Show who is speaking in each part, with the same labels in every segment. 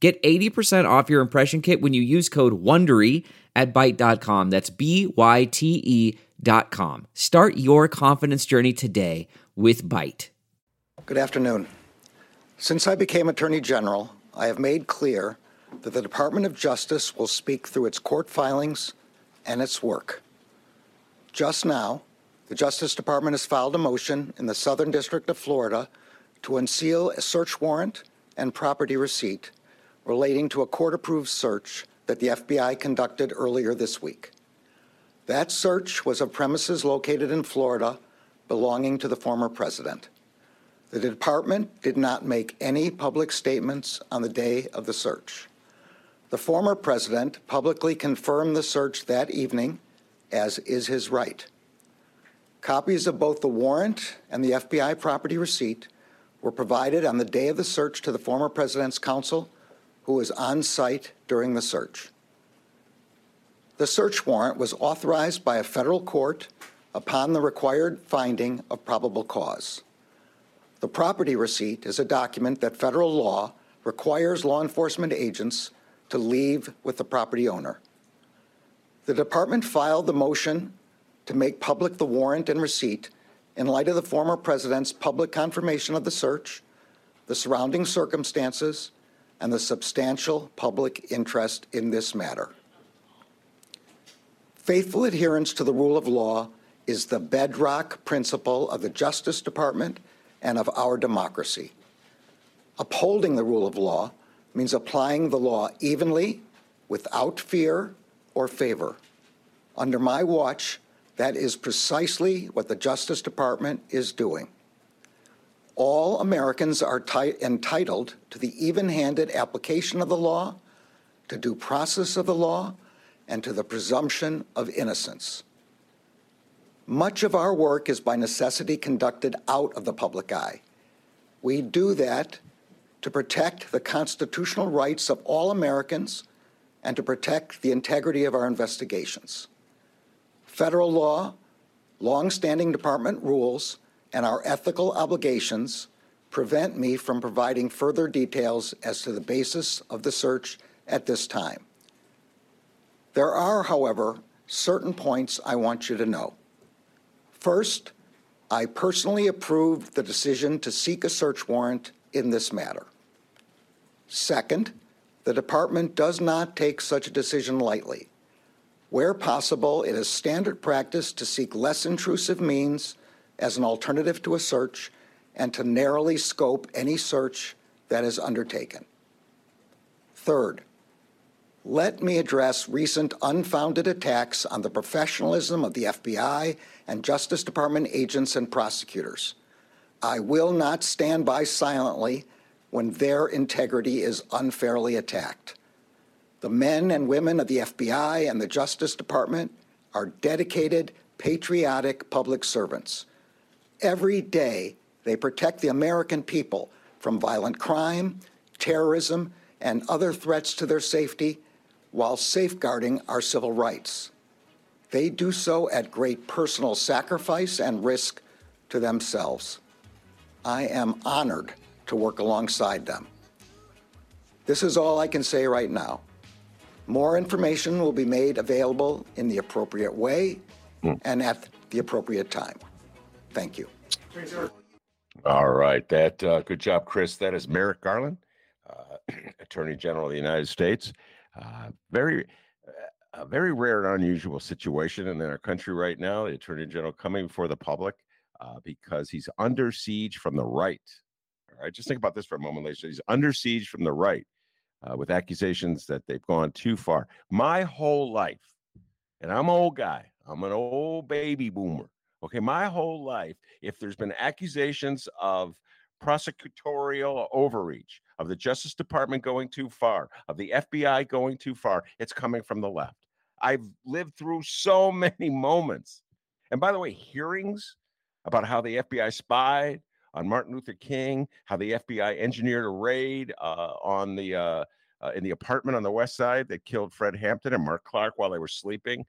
Speaker 1: Get 80% off your impression kit when you use code WONDERY at Byte.com. That's B-Y-T-E dot com. Start your confidence journey today with Byte.
Speaker 2: Good afternoon. Since I became Attorney General, I have made clear that the Department of Justice will speak through its court filings and its work. Just now, the Justice Department has filed a motion in the Southern District of Florida to unseal a search warrant and property receipt relating to a court approved search that the FBI conducted earlier this week. That search was of premises located in Florida belonging to the former president. The department did not make any public statements on the day of the search. The former president publicly confirmed the search that evening, as is his right. Copies of both the warrant and the FBI property receipt were provided on the day of the search to the former president's counsel who was on site during the search. The search warrant was authorized by a federal court upon the required finding of probable cause. The property receipt is a document that federal law requires law enforcement agents to leave with the property owner. The department filed the motion to make public the warrant and receipt in light of the former president's public confirmation of the search, the surrounding circumstances, and the substantial public interest in this matter. Faithful adherence to the rule of law is the bedrock principle of the Justice Department and of our democracy. Upholding the rule of law means applying the law evenly, without fear or favor. Under my watch, that is precisely what the Justice Department is doing all Americans are entitled to the even handed application of the law, to due process of the law, and to the presumption of innocence. Much of our work is by necessity conducted out of the public eye. We do that to protect the constitutional rights of all Americans and to protect the integrity of our investigations. Federal law, long-standing department rules, and our ethical obligations prevent me from providing further details as to the basis of the search at this time. There are, however, certain points I want you to know. First, I personally approved the decision to seek a search warrant in this matter. Second, the Department does not take such a decision lightly. Where possible, it is standard practice to seek less intrusive means as an alternative to a search and to narrowly scope any search that is undertaken. Third, let me address recent unfounded attacks on the professionalism of the FBI and Justice Department agents and prosecutors. I will not stand by silently when their integrity is unfairly attacked. The men and women of the FBI and the Justice Department are dedicated, patriotic public servants. Every day, they protect the American people from violent crime, terrorism, and other threats to their safety while safeguarding our civil rights. They do so at great personal sacrifice and risk to themselves. I am honored to work alongside them. This is all I can say right now. More information will be made available in the appropriate way mm. and at the appropriate time. Thank you.
Speaker 3: All right. That uh, good job, Chris. That is Merrick Garland, uh, Attorney General of the United States. Uh, very, a very rare and unusual situation in our country right now. The Attorney General coming before the public uh, because he's under siege from the right. All right. Just think about this for a moment, ladies. He's under siege from the right uh, with accusations that they've gone too far. My whole life, and I'm an old guy. I'm an old baby boomer. Okay, my whole life, if there's been accusations of prosecutorial overreach, of the Justice Department going too far, of the FBI going too far, it's coming from the left. I've lived through so many moments. And by the way, hearings about how the FBI spied on Martin Luther King, how the FBI engineered a raid uh, on the uh, uh, in the apartment on the west side that killed Fred Hampton and Mark Clark while they were sleeping.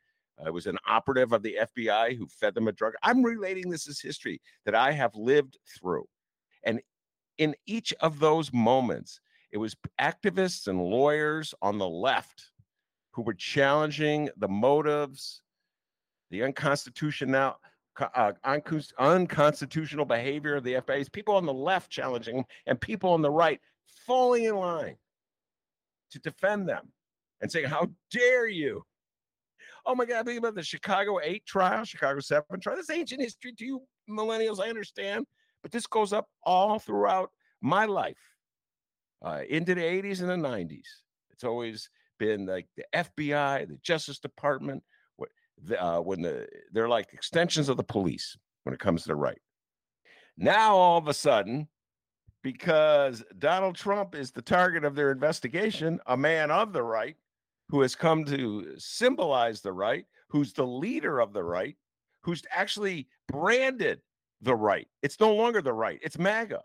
Speaker 3: It was an operative of the FBI who fed them a drug. I'm relating this as history that I have lived through. And in each of those moments, it was activists and lawyers on the left who were challenging the motives, the unconstitutional, uh, unconstitutional behavior of the FBI. People on the left challenging and people on the right falling in line to defend them and saying, How dare you? Oh my God, think about the Chicago 8 trial, Chicago 7 trial. This ancient history to you millennials, I understand, but this goes up all throughout my life uh, into the 80s and the 90s. It's always been like the FBI, the Justice Department, what, the, uh, when the they're like extensions of the police when it comes to the right. Now all of a sudden, because Donald Trump is the target of their investigation, a man of the right who has come to symbolize the right, who's the leader of the right, who's actually branded the right. It's no longer the right, it's MAGA,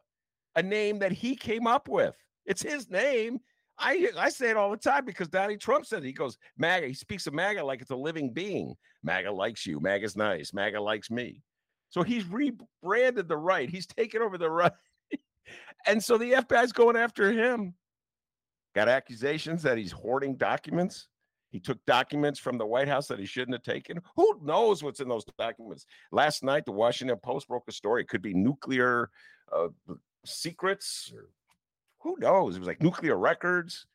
Speaker 3: a name that he came up with. It's his name. I, I say it all the time because Donnie Trump said it. He goes, MAGA. He speaks of MAGA like it's a living being. MAGA likes you. MAGA's nice. MAGA likes me. So he's rebranded the right. He's taken over the right. and so the FBI's going after him. Got accusations that he's hoarding documents. He took documents from the White House that he shouldn't have taken. Who knows what's in those documents? Last night, the Washington Post broke a story. It could be nuclear uh, secrets. Or who knows? It was like nuclear records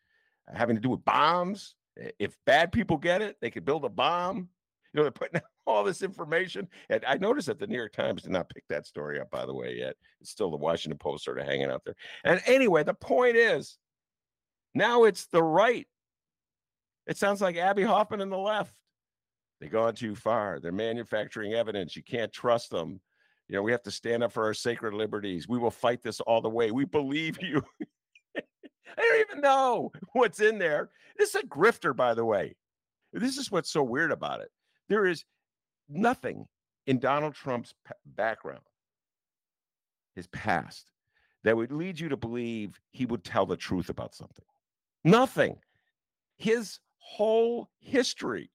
Speaker 3: having to do with bombs. If bad people get it, they could build a bomb. You know, they're putting all this information. And I noticed that the New York Times did not pick that story up, by the way, yet. It's still the Washington Post sort of hanging out there. And anyway, the point is now it's the right. It sounds like Abbie Hoffman and the left. They've gone too far. They're manufacturing evidence. You can't trust them. You know, we have to stand up for our sacred liberties. We will fight this all the way. We believe you. I don't even know what's in there. This is a grifter, by the way. This is what's so weird about it. There is nothing in Donald Trump's background, his past, that would lead you to believe he would tell the truth about something. Nothing. His whole history,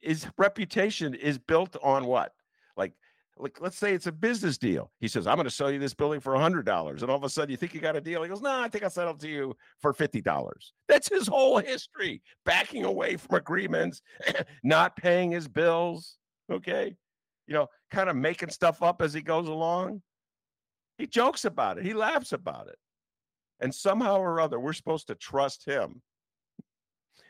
Speaker 3: his reputation is built on what? Like, like let's say it's a business deal. He says, I'm going to sell you this building for $100. And all of a sudden you think you got a deal. He goes, No, I think I'll sell it to you for $50. That's his whole history, backing away from agreements, not paying his bills okay? You know, kind of making stuff up as he goes along. He jokes about it, he laughs about it. And somehow or other, we're supposed to trust him.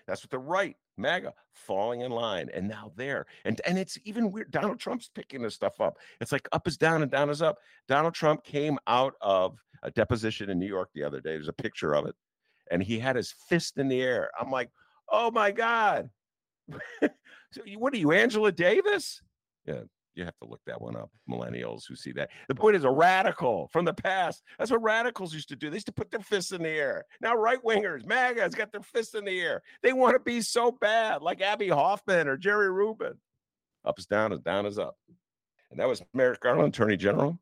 Speaker 3: That's what the right, MAGA, falling in line. And now there. And, and it's even weird. Donald Trump's picking this stuff up. It's like up is down and down is up. Donald Trump came out of a deposition in New York the other day. There's a picture of it. And he had his fist in the air. I'm like, oh my God. so what are you, Angela Davis? Yeah, you have to look that one up. Millennials who see that. The point is a radical from the past. That's what radicals used to do. They used to put their fists in the air. Now right wingers, MAGA has got their fists in the air. They want to be so bad, like Abbie Hoffman or Jerry Rubin. Up is down, and down is up. And that was Merrick Garland, Attorney General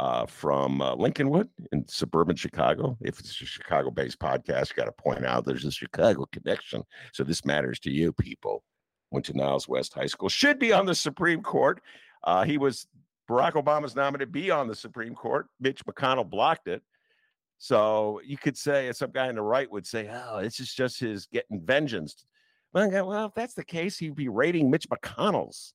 Speaker 3: uh, from uh, Lincolnwood in suburban Chicago. If it's a Chicago based podcast, you got to point out there's a Chicago connection. So this matters to you people. Went to Niles West High School, should be on the Supreme Court. Uh, he was Barack Obama's nominee to be on the Supreme Court. Mitch McConnell blocked it. So you could say, some guy on the right would say, oh, this is just his getting vengeance. Well, if that's the case, he'd be raiding Mitch McConnell's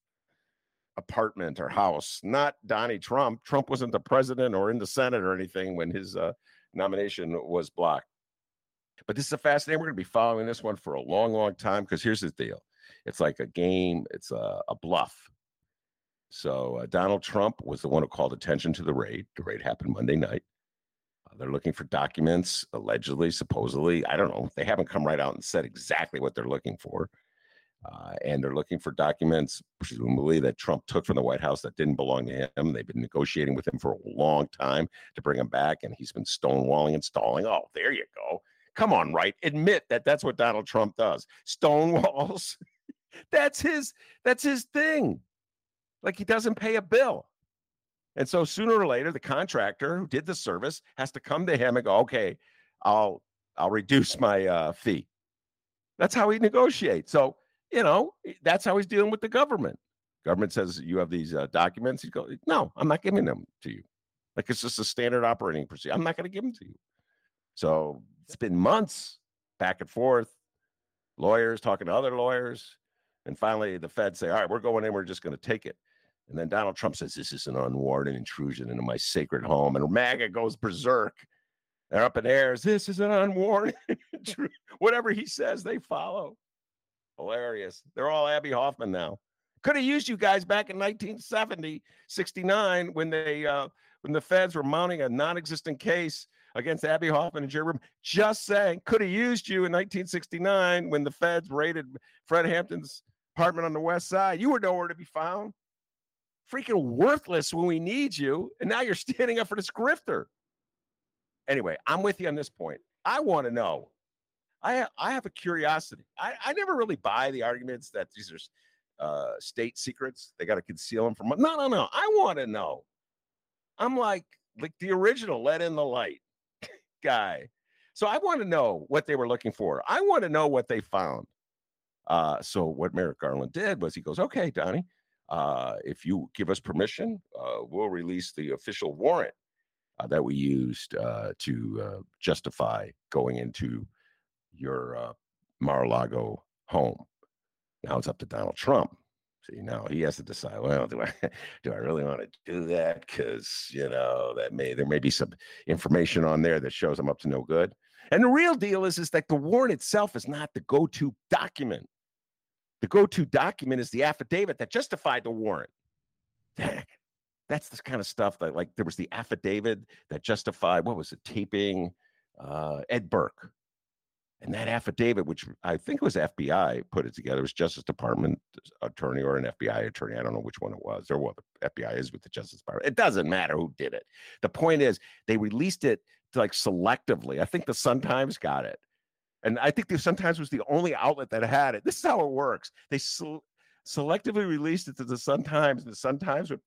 Speaker 3: apartment or house, not Donnie Trump. Trump wasn't the president or in the Senate or anything when his uh, nomination was blocked. But this is a fascinating. We're going to be following this one for a long, long time because here's the deal it's like a game, it's a, a bluff. So uh, Donald Trump was the one who called attention to the raid. The raid happened Monday night. Uh, they're looking for documents, allegedly, supposedly. I don't know. They haven't come right out and said exactly what they're looking for. Uh, and they're looking for documents, presumably that Trump took from the White House that didn't belong to him. They've been negotiating with him for a long time to bring him back, and he's been stonewalling and stalling. Oh, there you go. Come on, right? Admit that that's what Donald Trump does. Stonewalls. that's his. That's his thing. Like he doesn't pay a bill. And so sooner or later, the contractor who did the service has to come to him and go, okay, I'll I'll reduce my uh, fee. That's how he negotiates. So you know, that's how he's dealing with the government. Government says you have these uh, documents. He goes, no, I'm not giving them to you. Like it's just a standard operating procedure. I'm not going to give them to you. So it's been months back and forth, lawyers talking to other lawyers. And finally, the Fed say, all right, we're going in. We're just going to take it. And then Donald Trump says, this is an unwarranted intrusion into my sacred home. And MAGA goes berserk. They're up in airs. This is an unwarranted intrusion. Whatever he says, they follow. Hilarious. They're all Abbie Hoffman now. Could have used you guys back in 1970, 69 when they uh, when the feds were mounting a non-existent case against Abbie Hoffman and Jerry Rubin. Just saying, could have used you in 1969 when the feds raided Fred Hampton's apartment on the west side. You were nowhere to be found. Freaking worthless when we need you. And now you're standing up for this grifter. Anyway, I'm with you on this point. I want to know I I have a curiosity. I, I never really buy the arguments that these are uh, state secrets. They got to conceal them from. No, no, no. I want to know. I'm like like the original "Let in the Light" guy. So I want to know what they were looking for. I want to know what they found. Uh, so what Merrick Garland did was he goes, "Okay, Donnie, uh, if you give us permission, uh, we'll release the official warrant uh, that we used uh, to uh, justify going into." your uh, Mar-a-Lago home. Now it's up to Donald Trump. See, now he has to decide. Well, do I do I really want to do that? Because you know that may there may be some information on there that shows I'm up to no good. And the real deal is is that the warrant itself is not the go-to document. The go-to document is the affidavit that justified the warrant. That's the kind of stuff that like there was the affidavit that justified what was it taping uh, Ed Burke and that affidavit, which I think was FBI put it together, it was Justice Department attorney or an FBI attorney. I don't know which one it was, or what the FBI is with the Justice Department. It doesn't matter who did it. The point is, they released it like selectively. I think the Sun Times got it, and I think the Sun Times was the only outlet that had it. This is how it works. They se- selectively released it to the Sun Times, and the Sun Times would,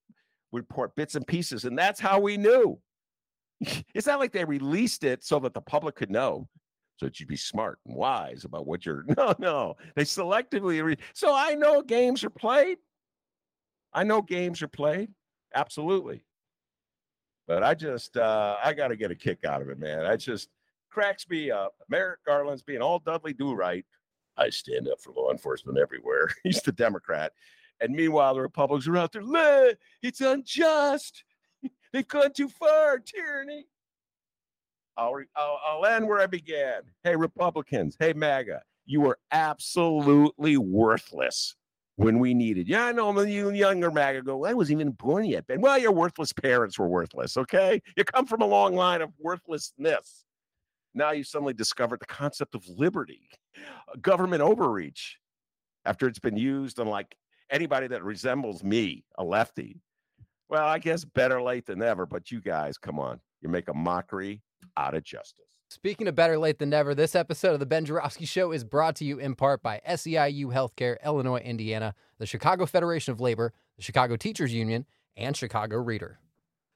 Speaker 3: would report bits and pieces, and that's how we knew. it's not like they released it so that the public could know so that you'd be smart and wise about what you're. No, no, they selectively. Re- so I know games are played. I know games are played. Absolutely. But I just, uh, I got to get a kick out of it, man. I just cracks me up. Merrick Garland's being all Dudley Do Right. I stand up for law enforcement everywhere. He's the Democrat. And meanwhile, the Republicans are out there, it's unjust. They've gone too far, tyranny. I'll, I'll, I'll end where I began. Hey, Republicans. Hey, MAGA. You were absolutely worthless when we needed. Yeah, I know I'm you younger MAGA go, I wasn't even born yet, Ben. Well, your worthless parents were worthless, okay? You come from a long line of worthlessness. Now you suddenly discovered the concept of liberty, uh, government overreach, after it's been used on like anybody that resembles me, a lefty. Well, I guess better late than never, but you guys, come on. You make a mockery out of justice.
Speaker 4: Speaking of better late than never, this episode of The Ben Joravsky Show is brought to you in part by SEIU Healthcare, Illinois, Indiana, the Chicago Federation of Labor, the Chicago Teachers Union, and Chicago Reader.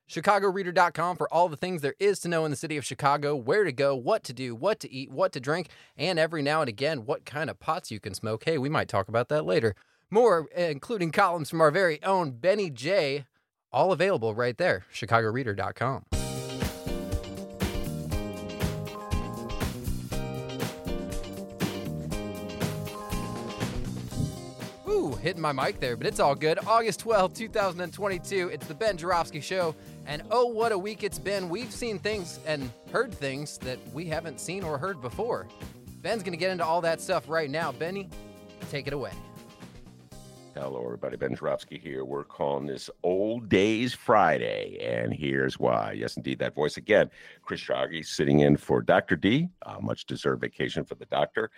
Speaker 4: ChicagoReader.com for all the things there is to know in the city of Chicago, where to go, what to do, what to eat, what to drink, and every now and again, what kind of pots you can smoke. Hey, we might talk about that later. More, including columns from our very own Benny J, all available right there, ChicagoReader.com. Ooh, hitting my mic there, but it's all good. August 12, 2022. It's the Ben Joravsky Show. And oh, what a week it's been. We've seen things and heard things that we haven't seen or heard before. Ben's going to get into all that stuff right now. Benny, take it away.
Speaker 3: Hello, everybody. Ben Joravsky here. We're calling this Old Days Friday, and here's why. Yes, indeed, that voice again. Chris Schrage sitting in for Dr. D. Much deserved vacation for the doctor.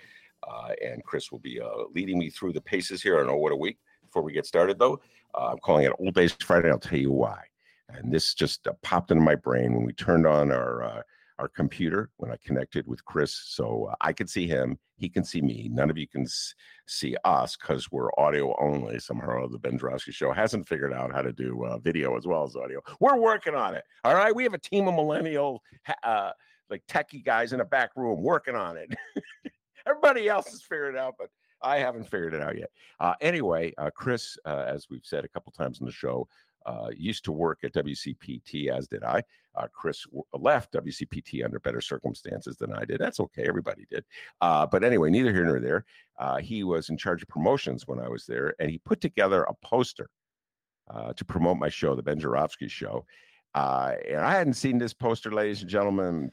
Speaker 3: Uh, and Chris will be uh, leading me through the paces here. Don't know what a week before we get started, though. Uh, I'm calling it Old Days Friday. I'll tell you why. And this just uh, popped into my brain when we turned on our uh, our computer when I connected with Chris, so uh, I could see him, he can see me. None of you can s- see us because we're audio only. Somehow the Ben Joravsky Show hasn't figured out how to do uh, video as well as audio. We're working on it. All right, we have a team of millennial, uh, like techie guys in a back room working on it. Everybody else has figured it out, but I haven't figured it out yet. Uh, anyway, uh, Chris, as we've said a couple times in the show, uh, used to work at WCPT, as did I. Uh, Chris left WCPT under better circumstances than I did. That's okay. Everybody did. Uh, but anyway, neither here nor there. Uh, he was in charge of promotions when I was there, and he put together a poster uh, to promote my show, The Ben Joravsky Show. And I hadn't seen this poster, ladies and gentlemen,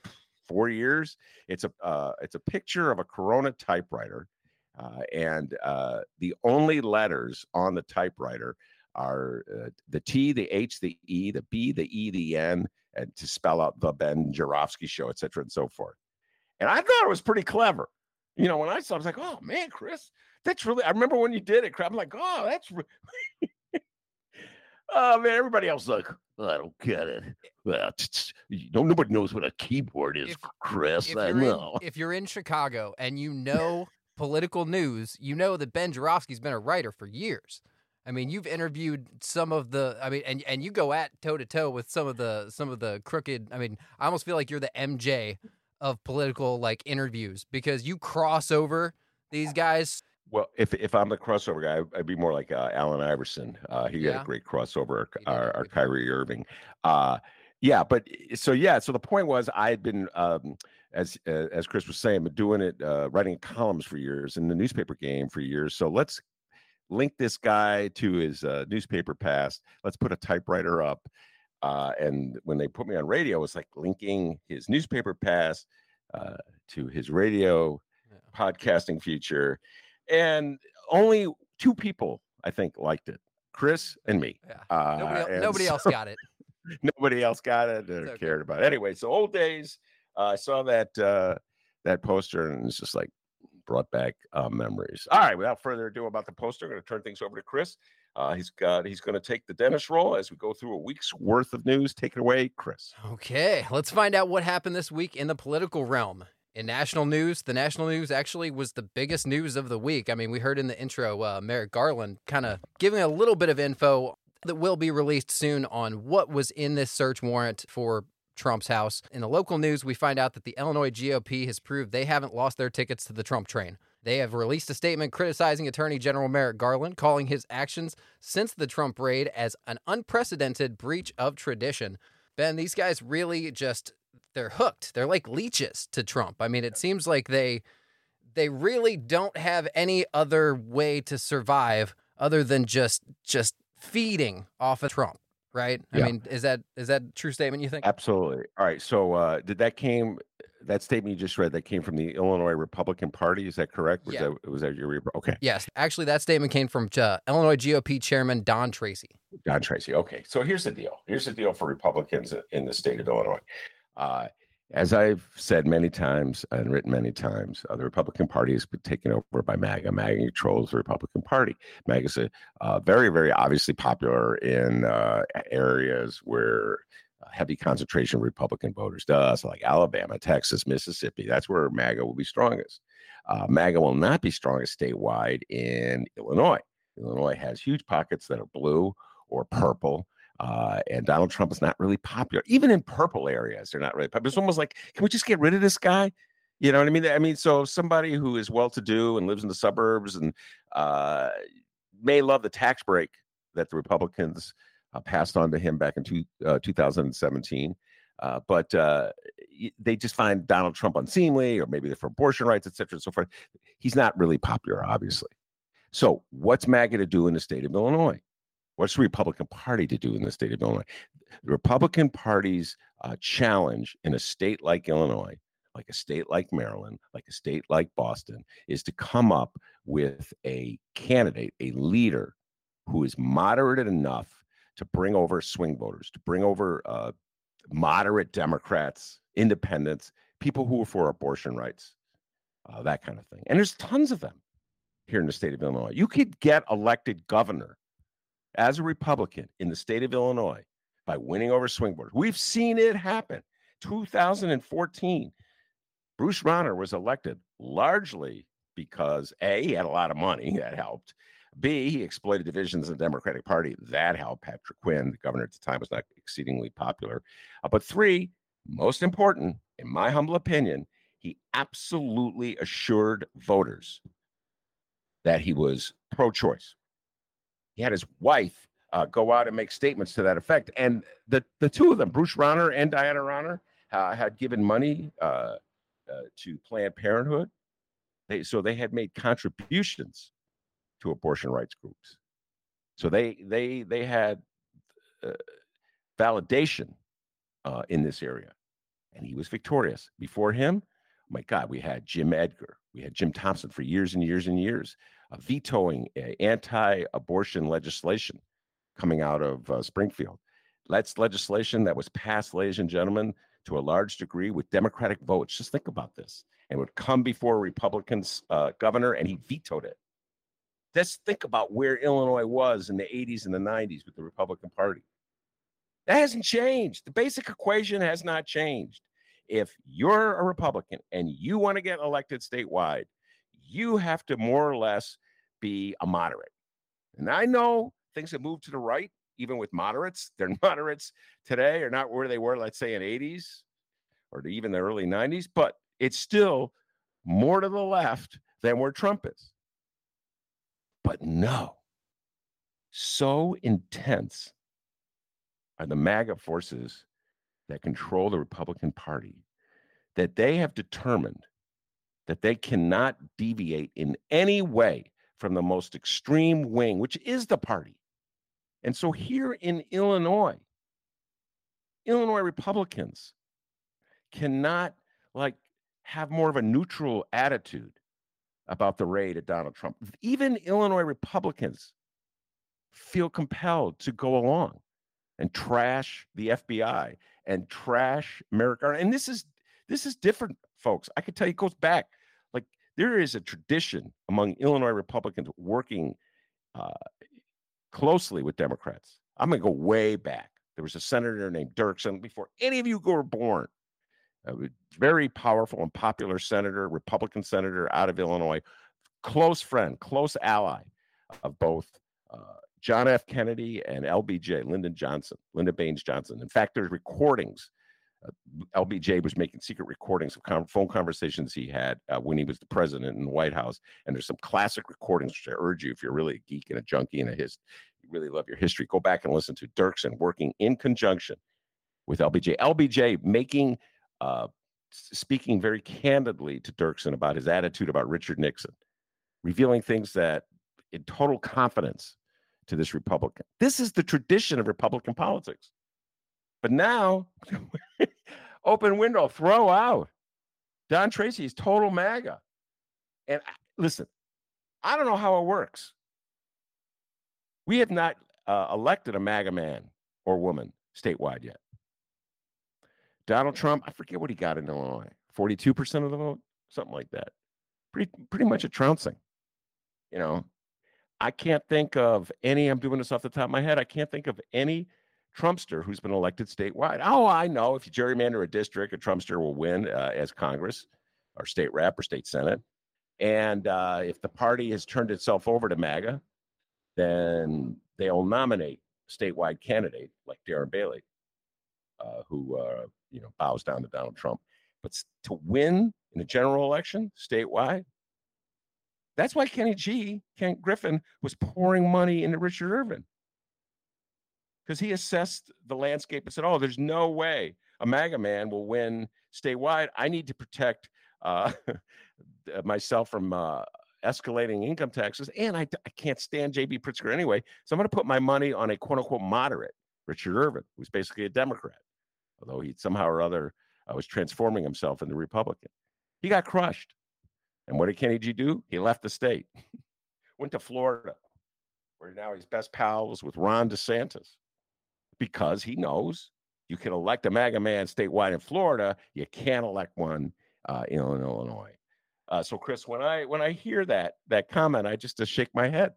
Speaker 3: four years. It's a it's a picture of a Corona typewriter, and the only letters on the typewriter are uh, the T, the H, the E, the B, the E, the N, and to spell out the Ben Joravsky Show, et cetera, and so forth. And I thought it was pretty clever. You know, when I saw, it, I was like, "Oh man, Chris, that's really." I remember when you did it. crap. I'm like, "Oh, that's." Re- oh man, everybody else like, "Oh, I don't get it. Well, you nobody knows what a keyboard is,
Speaker 4: If-
Speaker 3: Chris.
Speaker 4: if
Speaker 3: I
Speaker 4: you're in,
Speaker 3: know.
Speaker 4: if you're in Chicago and you know political news, you know that Ben Joravsky's been a writer for years. I mean, you've interviewed some of the. I mean, and and you go at toe to toe with some of the some of the crooked. I mean, I almost feel like you're the MJ of political like interviews because you cross over these guys.
Speaker 3: Well, if if I'm the crossover guy, I'd be more like uh, Allen Iverson. Uh, he had a great crossover, our, our. Kyrie Irving. Uh, yeah, but so yeah, so the point was I had been, um, as uh, as Chris was saying, been doing it, uh, writing columns for years in the newspaper game for years. So let's link this guy to his uh, newspaper past. Let's put a typewriter up. Uh, and when they put me on radio, it's like linking his newspaper past uh, to his radio
Speaker 4: Yeah.
Speaker 3: podcasting future. And only two people, I think, liked it Chris and me.
Speaker 4: Yeah.
Speaker 3: Uh,
Speaker 4: Nobody,
Speaker 3: and
Speaker 4: nobody else got it.
Speaker 3: nobody else got it or
Speaker 4: okay.
Speaker 3: cared about it. Anyway, so old days. Uh, I saw that uh, that poster and it's just like brought back uh, memories. All right, without further ado about the poster, I'm going to turn things over to Chris. Uh, he's got he's going to take the dentist role as we go through a week's worth of news. Take it away, Chris.
Speaker 4: Okay, let's find out what happened this week in the political realm. In national news, the national news actually was the biggest news of the week. I mean, we heard in the intro uh, Merrick Garland kind of giving a little bit of info that will be released soon on what was in this search warrant for Trump's house. In the local news, we find out that the Illinois GOP has proved they haven't lost their tickets to the Trump train. They have released a statement criticizing Attorney General Merrick Garland, calling his actions since the Trump raid as an unprecedented breach of tradition. Ben, these guys really just they're hooked. They're like leeches to Trump. I mean, it seems like they they really don't have any other way to survive other than just just feeding off of Trump, right? I
Speaker 3: Yeah.
Speaker 4: mean, is that is that a true statement you think?
Speaker 3: Absolutely. All right. So uh, did that came that statement you just read that came from the Illinois Republican Party? Is that correct? Was
Speaker 4: Yeah.
Speaker 3: that was that your okay?
Speaker 4: Yes, actually that statement came from uh, Illinois GOP chairman Don Tracy.
Speaker 3: Don Tracy. Okay, so here's the deal. Here's the deal for Republicans in the state of Illinois. Uh, as I've said many times and written many times, uh, the Republican Party has been taken over by MAGA. MAGA controls the Republican Party. MAGA is uh, very, very obviously popular in uh, areas where uh, heavy concentration of Republican voters does, like Alabama, Texas, Mississippi. That's where MAGA will be strongest. Uh, MAGA will not be strongest statewide in Illinois. Illinois has huge pockets that are blue or purple. Uh, and Donald Trump is not really popular, even in purple areas. They're not really popular. It's almost like, can we just get rid of this guy? You know what I mean? I mean, so somebody who is well-to-do and lives in the suburbs and uh, may love the tax break that the Republicans uh, passed on to him back in two, uh, 2017, uh, but uh, they just find Donald Trump unseemly, or maybe they're for abortion rights, et cetera, and so forth. He's not really popular, obviously. So, what's MAGA to do in the state of Illinois? What's the Republican Party to do in the state of Illinois? The Republican Party's uh, challenge in a state like Illinois, like a state like Maryland, like a state like Boston, is to come up with a candidate, a leader who is moderate enough to bring over swing voters, to bring over uh, moderate Democrats, independents, people who are for abortion rights. uh, that kind of thing. And there's tons of them here in the state of Illinois. You could get elected governor as a Republican in the state of Illinois by winning over swing voters. We've seen it happen. 2014, Bruce Rauner was elected largely because A, he had a lot of money that helped. B, he exploited divisions in the Democratic Party. That helped. Patrick Quinn, the governor at the time, was not exceedingly popular. Uh, but three, most important, in my humble opinion, he absolutely assured voters that he was pro choice. He had his wife uh, go out and make statements to that effect. And the, the two of them, Bruce Rauner and Diana Rauner, uh, had given money uh, uh to Planned Parenthood. They, so they had made contributions to abortion rights groups. So they they they had uh, validation uh, in this area, and he was victorious. Before him, my God, we had Jim Edgar, we had Jim Thompson for years and years and years, vetoing anti-abortion legislation coming out of uh, Springfield. That's legislation that was passed, ladies and gentlemen, to a large degree with Democratic votes. Just think about this, and would come before a Republican uh, governor, and he vetoed it. Let's think about where Illinois was in the 80s and the 90s with the Republican Party. That hasn't changed. The basic equation has not changed. If you're a Republican and you want to get elected statewide, you have to more or less be a moderate. And I know things have moved to the right, even with moderates. Their moderates today are not where they were, let's say, in the 80s or even the early 90s, but it's still more to the left than where Trump is. But no, so intense are the MAGA forces that control the Republican Party that they have determined that they cannot deviate in any way from the most extreme wing, which is the party. And so mm-hmm. here in Illinois, Illinois Republicans cannot like have more of a neutral attitude about the raid at Donald Trump. Even Illinois Republicans feel compelled to go along and trash the FBI and trash Merrick Garland. And this is this is different, folks. I can tell you it goes back. There is a tradition among Illinois Republicans working uh, closely with Democrats. I'm going to go way back. There was a senator named Dirksen before any of you were born a very powerful and popular senator, Republican senator out of Illinois, close friend, close ally of both uh, John F. Kennedy and LBJ, Lyndon Johnson, Lyndon Baines Johnson. In fact, there's recordings. Uh, LBJ was making secret recordings of con- phone conversations he had uh, when he was the president in the White House. And there's some classic recordings, which I urge you, if you're really a geek and a junkie and a his, you really love your history, go back and listen to Dirksen working in conjunction with LBJ. LBJ making uh, speaking very candidly to Dirksen about his attitude about Richard Nixon, revealing things that in total confidence to this Republican. This is the tradition of Republican politics. But now, open window, throw out. Don Tracy is total MAGA. And listen, I don't know how it works. We have not uh, elected a MAGA man or woman statewide yet. Donald Trump, I forget what he got in Illinois, 42% of the vote, something like that. Pretty, pretty much a trouncing. You know, I can't think of any, I'm doing this off the top of my head, I can't think of any Trumpster who's been elected statewide. Oh, I know. If you gerrymander a district, a Trumpster will win uh, as Congress or state rep or state senate. And uh, if the party has turned itself over to MAGA, then they'll nominate statewide candidate like Darren Bailey, uh, who uh, you know bows down to Donald Trump. But to win in a general election statewide, that's why Kenny G, Ken Griffin, was pouring money into Richard Irvin. Because he assessed the landscape and said, oh, there's no way a MAGA man will win statewide. I need to protect uh, myself from uh, escalating income taxes. And I, I can't stand J.B. Pritzker anyway. So I'm going to put my money on a quote unquote moderate, Richard Irvin, who's basically a Democrat although he somehow or other uh, was transforming himself into Republican. He got crushed. And what did Kenny G do? He left the state, went to Florida, where now he's best pals with Ron DeSantis because he knows you can elect a MAGA man statewide in Florida. You can't elect one uh, in Illinois. Uh, so, Chris, when I when I hear that that comment, I just, just shake my head.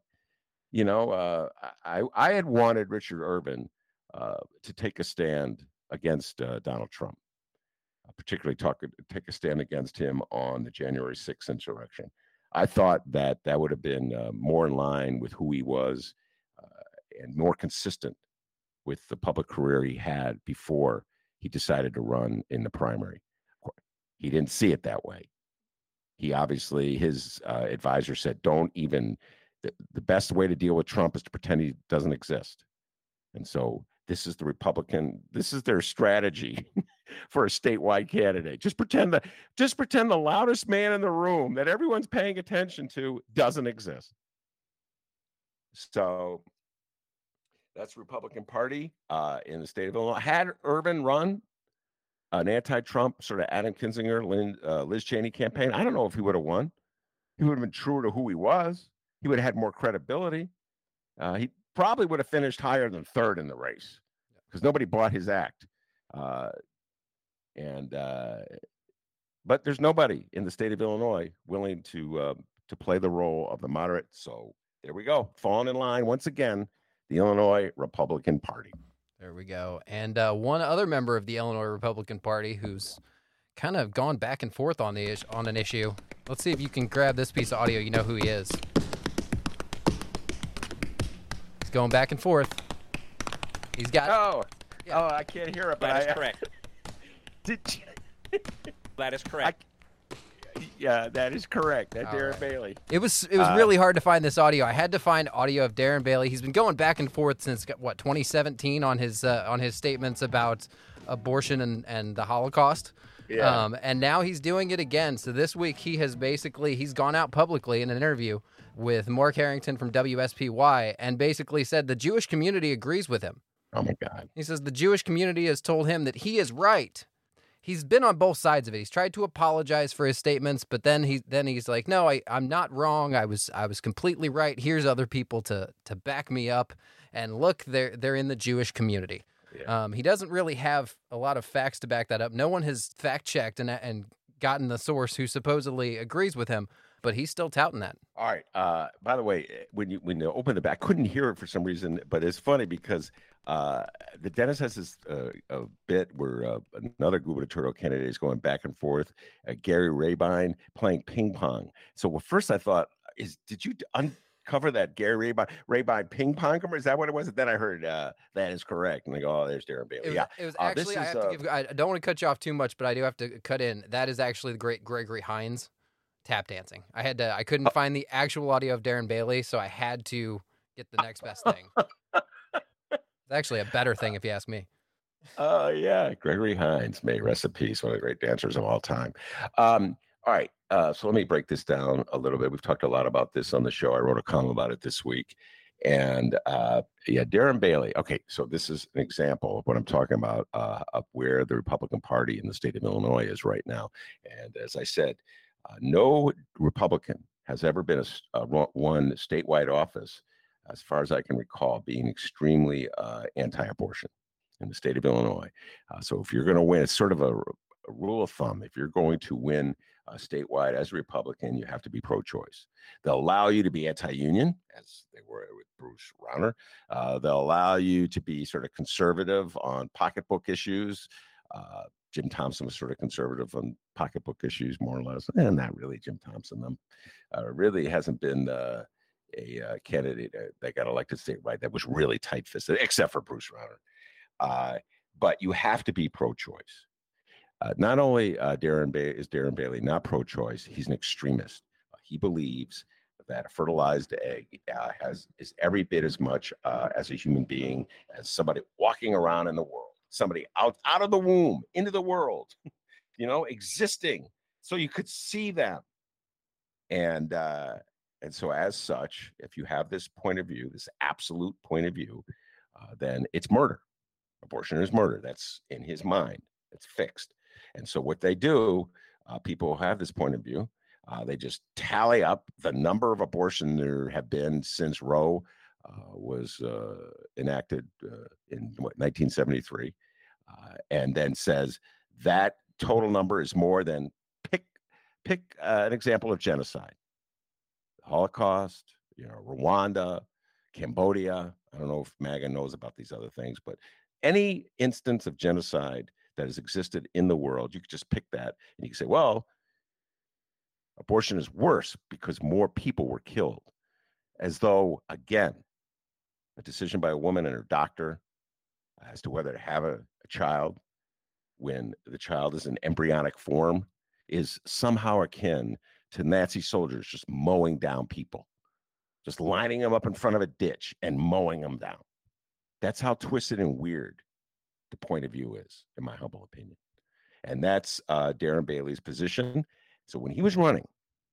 Speaker 3: You know, uh, I I had wanted Richard Irvin uh, to take a stand against uh, Donald Trump, uh, particularly talk take a stand against him on the January 6th insurrection. I thought that that would have been more in line with who he was and more consistent with the public career he had before he decided to run in the primary. He didn't see it that way. He obviously, his uh, advisor said, don't even, the, the best way to deal with Trump is to pretend he doesn't exist. And so this is the Republican, this is their strategy for a statewide candidate. Just pretend that, just pretend the loudest man in the room that everyone's paying attention to doesn't exist. So that's Republican Party uh, in the state of Illinois. Had Irvin run an anti-Trump sort of Adam Kinzinger, Lynn, uh, Liz Cheney campaign, I don't know if he would have won. He would have been truer to who he was. He would have had more credibility. Uh, he probably would have finished higher than third in the race because nobody bought his act. Uh, and uh, but there's nobody in the state of Illinois willing to uh, to play the role of the moderate. So there we go, falling in line once again the Illinois Republican Party.
Speaker 4: There we go. And uh, one other member of the Illinois Republican Party who's kind of gone back and forth on the on an issue. Let's see if you can grab this piece of audio. You know who he is. He's going back and forth. He's got.
Speaker 3: Oh, yeah. oh, I can't hear it.
Speaker 5: But that
Speaker 3: I,
Speaker 5: is correct.
Speaker 3: Did you...
Speaker 5: that is correct.
Speaker 3: Yeah, that is correct. That Darren right. Bailey.
Speaker 4: It was it was uh, really hard to find this audio. I had to find audio of Darren Bailey. He's been going back and forth since what 2017 on his uh, on his statements about abortion and and the Holocaust. Yeah. Um, and now he's doing it again. So this week he has basically he's gone out publicly in an interview with Mark Harrington from WSPY and basically said the Jewish community agrees with him.
Speaker 3: Oh my God.
Speaker 4: He says the Jewish community has told him that he is right he's been on both sides of it. He's tried to apologize for his statements, but then he then he's like, "No, I I'm not wrong. I was I was completely right. Here's other people to to back me up." And look, they're they're in the Jewish community. Yeah. Um, he doesn't really have a lot of facts to back that up. No one has fact checked and and gotten the source who supposedly agrees with him but he's still touting that.
Speaker 3: All right. Uh, by the way, when you when you open the back, couldn't hear it for some reason, but it's funny because uh, the Dennis has this uh, a bit where uh, another gubernatorial candidate is going back and forth. Uh, Gary Rabine playing ping pong. So well, first I thought, is did you uncover that Gary Rabine, Rabine ping pong? Is that what it was? And then I heard uh, that is correct, and I go, oh, there's Darren Bailey.
Speaker 4: It was,
Speaker 3: yeah,
Speaker 4: it was actually. I, is, have to give, I don't want to cut you off too much, but I do have to cut in. That is actually the great Gregory Hines tap dancing. I had to. I couldn't find the actual audio of Darren Bailey, so I had to get the next best thing. It's actually a better thing if you ask me.
Speaker 3: Oh uh, yeah, Gregory Hines, may rest in peace, one of the great dancers of all time. Um, all right, uh, so let me break this down a little bit. We've talked a lot about this on the show. I wrote a column about it this week, and uh, yeah, Darren Bailey. Okay, so this is an example of what I'm talking about uh, of where the Republican Party in the state of Illinois is right now. And as I said, uh, no Republican has ever been a, uh, one statewide office as far as I can recall, being extremely uh, anti-abortion in the state of Illinois. Uh, so if you're going to win, it's sort of a, a, rule of thumb. If you're going to win uh, statewide as a Republican, you have to be pro-choice. They'll allow you to be anti-union, as they were with Bruce Rauner. Uh, they'll allow you to be sort of conservative on pocketbook issues. Uh, Jim Thompson was sort of conservative on pocketbook issues, more or less, and not really Jim Thompson. Them uh, really hasn't been a uh, candidate uh, that got elected statewide that was really tight fisted, except for Bruce Rauner. Uh, but you have to be pro choice. Uh, not only uh, Darren ba- is Darren Bailey not pro choice, he's an extremist. he believes that a fertilized egg uh, has is every bit as much as a human being as somebody walking around in the world, somebody out out of the womb into the world, you know, existing, so you could see them. And uh, and so, as such, if you have this point of view, this absolute point of view, uh, then it's murder. Abortion is murder. That's in his mind. It's fixed. And so, what they do, uh, people have this point of view. Uh, they just tally up the number of abortions there have been since Roe was uh, enacted uh, in what 1973, and then says that total number is more than pick pick uh, an example of genocide, Holocaust, you know, Rwanda, Cambodia. I don't know if MAGA knows about these other things, but any instance of genocide that has existed in the world, you could just pick that and you can say, well, abortion is worse because more people were killed. As though, again, a decision by a woman and her doctor as to whether to have a, a child when the child is in embryonic form is somehow akin to Nazi soldiers just mowing down people, just lining them up in front of a ditch and mowing them down. That's how twisted and weird the point of view is, in my humble opinion. And that's uh, Darren Bailey's position. So when he was running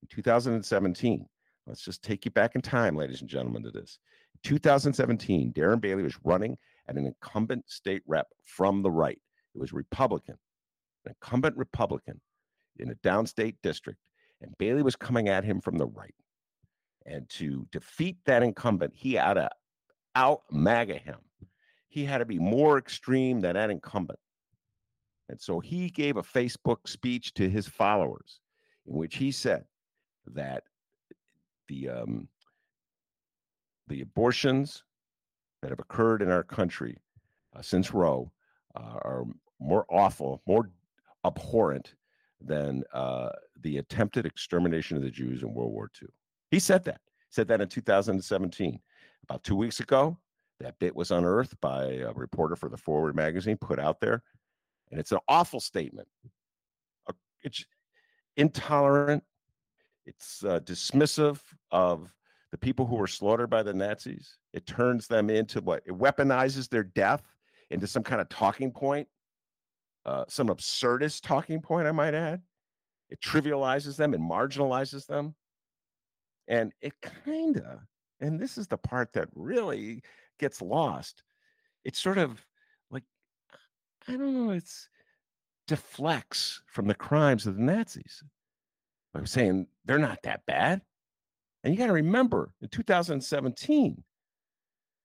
Speaker 3: in 2017, let's just take you back in time, ladies and gentlemen, to this. 2017, Darren Bailey was running at an incumbent state rep from the right. It was Republican, an incumbent Republican in a downstate district. And Bailey was coming at him from the right. And to defeat that incumbent, he had to out MAGA him. He had to be more extreme than that incumbent. And so he gave a Facebook speech to his followers in which he said that the um, the abortions that have occurred in our country uh, since Roe uh, are more awful, more abhorrent than uh, the attempted extermination of the Jews in World War II. He said that. He said that in 2017. About two weeks ago, that bit was unearthed by a reporter for the Forward magazine, put out there, and it's an awful statement. It's intolerant. It's uh, dismissive of the people who were slaughtered by the Nazis. It turns them into what? It weaponizes their death into some kind of talking point, uh, some absurdist talking point, I might add. It trivializes them and marginalizes them. And it kind of, and this is the part that really gets lost. It's sort of like, I don't know, it's deflects from the crimes of the Nazis. I'm saying they're not that bad. And you got to remember in 2017,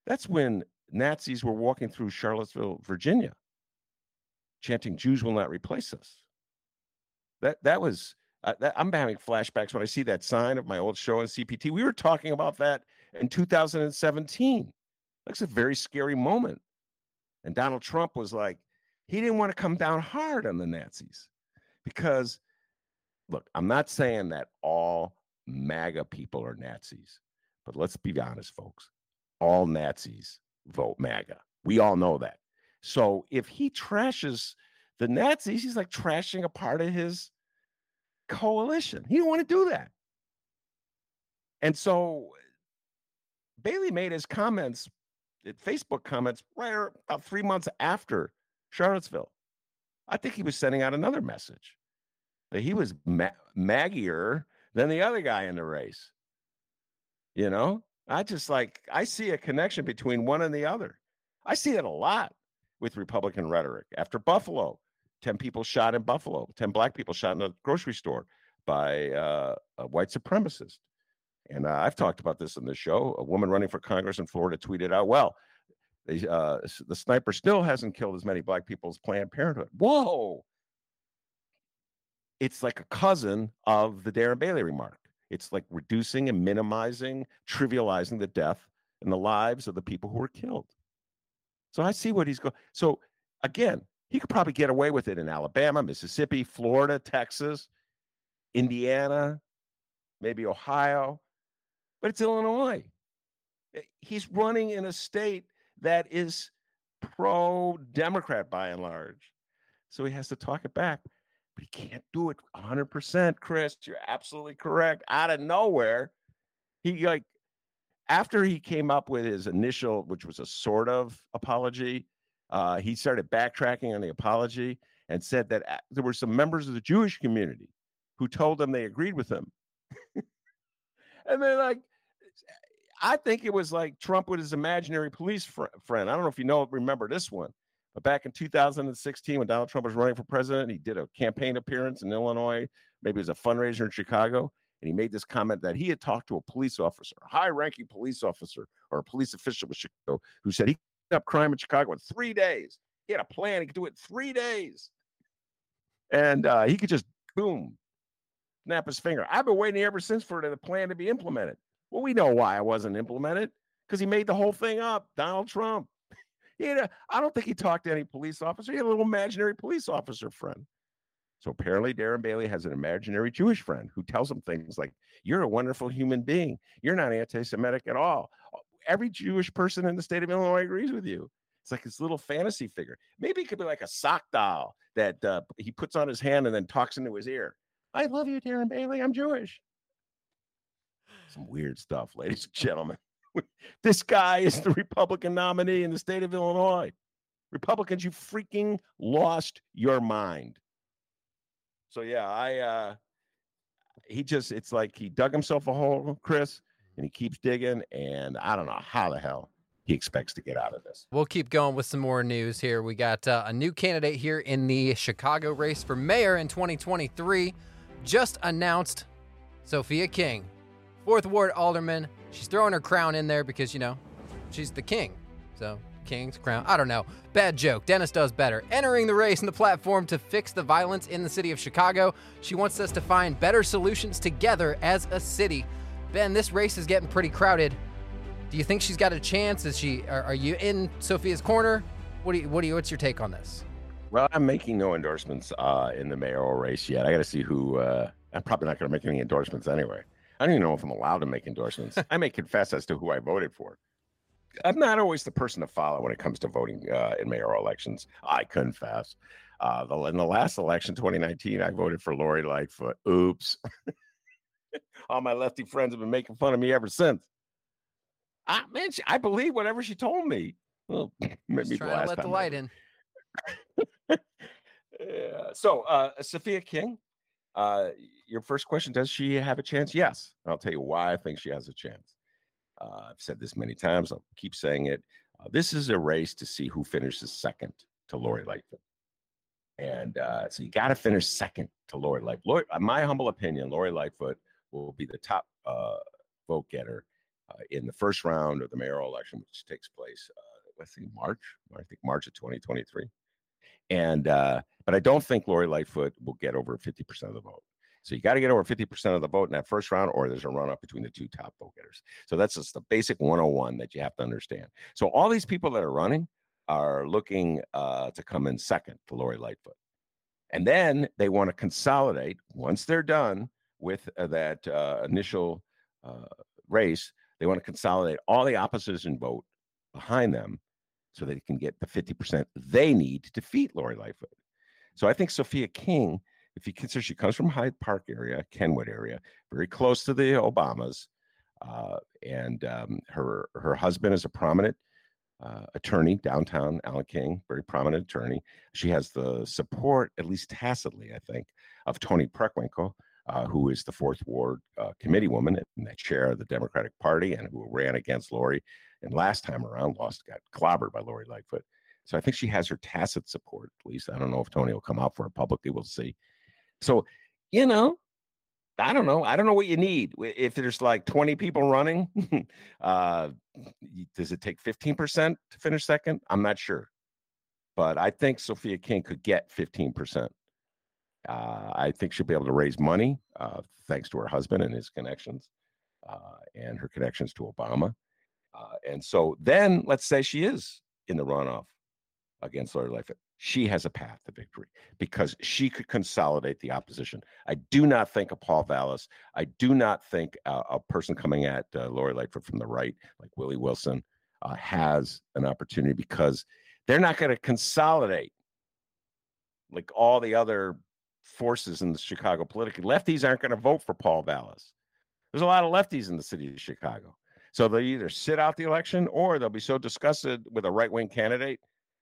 Speaker 3: that's when Nazis were walking through Charlottesville, Virginia, chanting, Jews will not replace us. That, that was, uh, that, I'm having flashbacks when I see that sign of my old show on CPT. We were talking about that in 2017. That's a very scary moment. And Donald Trump was like, he didn't want to come down hard on the Nazis because, look, I'm not saying that all MAGA people are Nazis. But let's be honest, folks. All Nazis vote MAGA. We all know that. So if he trashes the Nazis, he's like trashing a part of his coalition. He didn't want to do that. And so Bailey made his comments, Facebook comments, right about three months after Charlottesville. I think he was sending out another message that he was ma- maggier than the other guy in the race. You know, I just like, I see a connection between one and the other. I see it a lot with Republican rhetoric. After Buffalo, 10 people shot in Buffalo, 10 black people shot in a grocery store by uh, a white supremacist. And uh, I've talked about this in the show. A woman running for Congress in Florida tweeted out, well, uh, the sniper still hasn't killed as many black people as Planned Parenthood. Whoa, it's like a cousin of the Darren Bailey remark. It's like reducing and minimizing, trivializing the death and the lives of the people who were killed. So I see what he's going. So again, he could probably get away with it in Alabama, Mississippi, Florida, Texas, Indiana, maybe Ohio, but it's Illinois. Eh, he's running in a state that is pro Democrat by and large. So he has to talk it back but he can't do it 100%. Chris, you're absolutely correct. Out of nowhere, he like after he came up with his initial, which was a sort of apology, uh, he started backtracking on the apology and said that uh, there were some members of the Jewish community who told him they agreed with him. and they're like, I think it was like Trump with his imaginary police fr- friend. I don't know if you know, remember this one. But back in 2016, when Donald Trump was running for president, he did a campaign appearance in Illinois. Maybe it was a fundraiser in Chicago. And he made this comment that he had talked to a police officer, a high ranking police officer or a police official with Chicago, who said he could up crime in Chicago in three days. He had a plan, he could do it in three days. And uh, he could just boom, snap his finger. I've been waiting ever since for the plan to be implemented. Well, we know why it wasn't implemented because he made the whole thing up. Donald Trump. He had a, I don't think he talked to any police officer. He had a little imaginary police officer friend. So apparently, Darren Bailey has an imaginary Jewish friend who tells him things like, You're a wonderful human being. You're not anti Semitic at all. Every Jewish person in the state of Illinois agrees with you. It's like this little fantasy figure. Maybe it could be like a sock doll that uh, he puts on his hand and then talks into his ear. I love you, Darren Bailey. I'm Jewish. Some weird stuff, ladies and gentlemen. This guy is the Republican nominee in the state of Illinois. Republicans, you freaking lost your mind. So yeah, I uh he just it's like he dug himself a hole, Chris, and he keeps digging, and I don't know how the hell he expects to get out of this.
Speaker 4: We'll keep going with some more news here. We got uh, a new candidate here in the Chicago race for mayor in 2023. Just announced Sophia King, fourth ward alderman. She's throwing her crown in there because, you know, she's the king. So, king's crown. I don't know. Bad joke. Dennis does better. Entering the race and the platform to fix the violence in the city of Chicago. She wants us to find better solutions together as a city. Ben, this race is getting pretty crowded. Do you think she's got a chance? Is she? Are, are you in Sophia's corner? What do you? What do you? What's your take on this?
Speaker 3: Well, I'm making no endorsements uh, in the mayoral race yet. I got to see who. Uh, I'm probably not going to make any endorsements anyway. I don't even know if I'm allowed to make endorsements. I may confess as to who I voted for. I'm not always the person to follow when it comes to voting uh, in mayoral elections. I confess. Uh, the, in the last election, 2019, I voted for Lori Lightfoot. Oops. All my lefty friends have been making fun of me ever since. I man, she, I believe whatever she told me. Well, maybe
Speaker 4: trying to let the light in.
Speaker 3: yeah. So, uh, Sophia King, uh, your first question: Does she have a chance? Yes. I'll tell you why I think she has a chance. Uh, I've said this many times. I'll keep saying it. Uh, this is a race to see who finishes second to Lori Lightfoot. And uh, so you got to finish second to Lori Lightfoot. Lori, my humble opinion, Lori Lightfoot will be the top uh, vote getter uh, in the first round of the mayoral election, which takes place, uh, let's March, I think March of 2023. And, uh, but I don't think Lori Lightfoot will get over 50% of the vote. So you got to get over 50% of the vote in that first round, or there's a run up between the two top vote getters. So that's just the basic 101 that you have to understand. So all these people that are running are looking uh, to come in second to Lori Lightfoot. And then they want to consolidate once they're done with uh, that uh, initial uh, race. They want to consolidate all the opposition vote behind them so they can get the 50% they need to defeat Lori Lightfoot. So I think Sophia King if you consider she comes from Hyde Park area, Kenwood area, very close to the Obamas, uh, and um, her her husband is a prominent uh, attorney downtown, Alan King, very prominent attorney. She has the support, at least tacitly, I think, of Toni Preckwinkle, uh, who is the fourth ward uh, committee woman and the chair of the Democratic Party, and who ran against Lori, and last time around lost, got clobbered by Lori Lightfoot. So I think she has her tacit support, at least. I don't know if Toni will come out for it publicly. We'll see. So, you know, I don't know. I don't know what you need. If there's like 20 people running, uh, does it take 15% to finish second? I'm not sure. But I think Sophia King could get 15%. Uh, I think she'll be able to raise money uh, thanks to her husband and his connections uh, and her connections to Obama. Uh, and so then let's say she is in the runoff against Lori Lightfoot she has a path to victory because she could consolidate the opposition. I do not think of Paul Vallas. I do not think uh, a person coming at uh, Lori Lightfoot from the right, like Willie Wilson, uh, has an opportunity because they're not going to consolidate like all the other forces in the Chicago political lefties aren't going to vote for Paul Vallas. There's a lot of lefties in the city of Chicago. So they'll either sit out the election or they'll be so disgusted with a right wing candidate,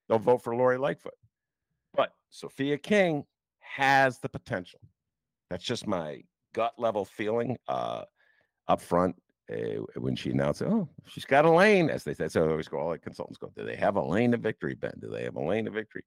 Speaker 3: they'll vote for Lori Lightfoot. But Sophia King has the potential. That's just my gut level feeling uh, up front uh, when she announced, oh, she's got a lane, as they said. So I always go, all the consultants go, do they have a lane to victory, Ben? Do they have a lane to victory?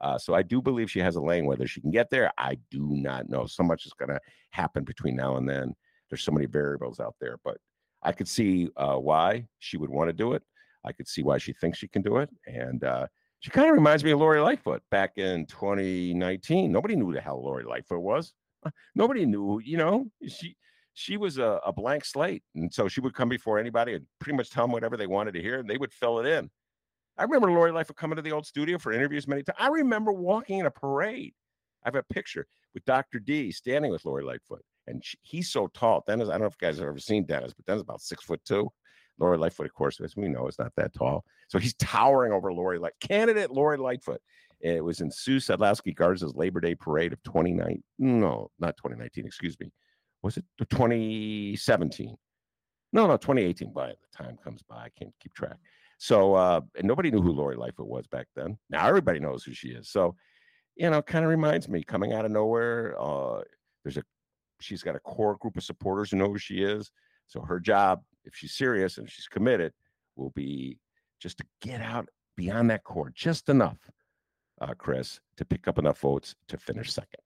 Speaker 3: Uh, so I do believe she has a lane. Whether she can get there, I do not know. So much is going to happen between now and then. There's so many variables out there, but I could see uh, why she would want to do it. I could see why she thinks she can do it, and uh, she kind of reminds me of Lori Lightfoot back in 2019. Nobody knew the hell Lori Lightfoot was. Nobody knew, you know, she she was a, a blank slate. And so she would come before anybody and pretty much tell them whatever they wanted to hear, and they would fill it in. I remember Lori Lightfoot coming to the old studio for interviews many times. I remember walking in a parade. I have a picture with Dr. D standing with Lori Lightfoot. And she, he's so tall. Dennis, I don't know if you guys have ever seen Dennis, but Dennis is about six foot two. Lori Lightfoot, of course, as we know, is not that tall. So he's towering over Lori Light. Candidate Lori Lightfoot. It was in Sue Sadlowski Garza's Labor Day Parade of 2019. No, not 2019, excuse me. Was it 2017? No, no, 2018. By the time comes by, I can't keep track. So, uh, and nobody knew who Lori Lightfoot was back then. Now everybody knows who she is. So, you know, kind of reminds me coming out of nowhere. Uh, there's a, she's got a core group of supporters who know who she is. So her job, if she's serious and she's committed, will be just to get out beyond that core just enough, uh, Chris, to pick up enough votes to finish second.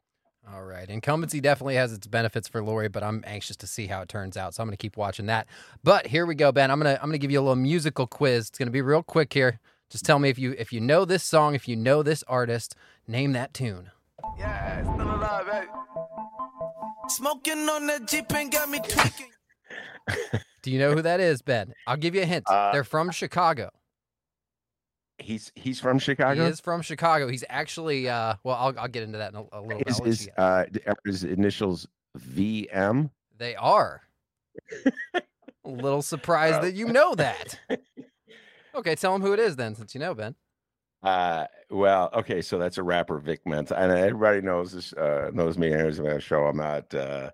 Speaker 4: All right. Incumbency definitely has its benefits for Lori, but I'm anxious to see how it turns out. So I'm going to keep watching that. But here we go, Ben. I'm going to I'm going to give you a little musical quiz. It's going to be real quick here. Just tell me if you if you know this song, if you know this artist, name that tune. Yeah, it's still alive, baby. Smoking on that Jeep and got me tweaking. Do you know who that is, Ben? I'll give you a hint. Uh, They're from Chicago.
Speaker 3: He's he's from Chicago.
Speaker 4: He is from Chicago. He's actually uh well I'll I'll get into that in a, a little
Speaker 3: bit. His, uh his initials VM.
Speaker 4: They are. a little surprised that you know that. Okay, tell him who it is then, since you know Ben.
Speaker 3: Uh, well, okay, so that's a rapper, Vic Mensa, and everybody knows this. Uh, knows me. Here's my show. I'm not. Uh,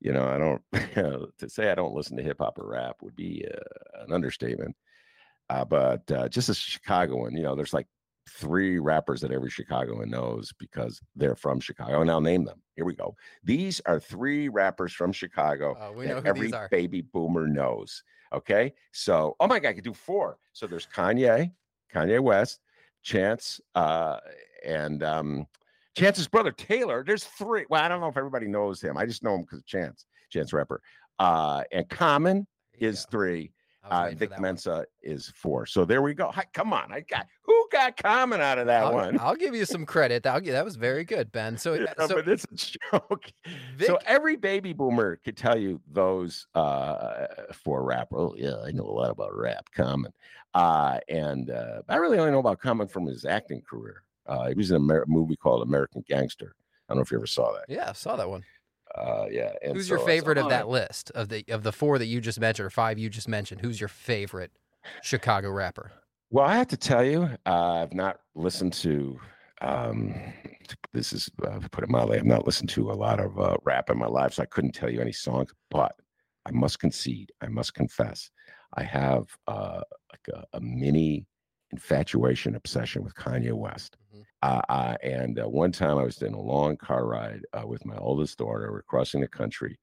Speaker 3: you know, I don't. to say I don't listen to hip hop or rap would be uh, an understatement. Uh, but uh, just as Chicagoan, you know, there's like three rappers that every Chicagoan knows because they're from Chicago, and I'll name them. Here we go. These are three rappers from Chicago
Speaker 4: uh, that
Speaker 3: every baby boomer knows. Okay, so oh my God, I could do four. So there's Kanye, Kanye West, Chance, uh, and um, Chance's brother Taylor. There's three. Well, I don't know if everybody knows him. I just know him because of Chance, Chance Rapper. Uh, and Common is three. Uh, Vic Mensa one. is four. So there we go. Hi, come on, I got who got Common out of that
Speaker 4: I'll,
Speaker 3: one.
Speaker 4: I'll give you some credit. Give, that was very good, Ben. So,
Speaker 3: yeah,
Speaker 4: so
Speaker 3: but it's a joke. Vic, so every baby boomer could tell you those uh, four rap. Oh yeah, I know a lot about rap. Common, uh, and uh, I really only know about Common from his acting career. Uh, he was in a Amer- movie called American Gangster. I don't know if you ever saw that.
Speaker 4: Yeah, I saw that one.
Speaker 3: Uh, yeah.
Speaker 4: who's so your favorite of that list of the of the four that you just mentioned or five you just mentioned? Who's your favorite Chicago rapper?
Speaker 3: Well, I have to tell you, uh, I've not listened to. Um, this is uh, put it mildly. I've not listened to a lot of uh, rap in my life, so I couldn't tell you any songs. But I must concede, I must confess, I have uh, like a, a mini infatuation obsession with Kanye West. Mm-hmm. Uh, uh, and uh, one time I was in a long car ride uh, with my oldest daughter. We're crossing the country,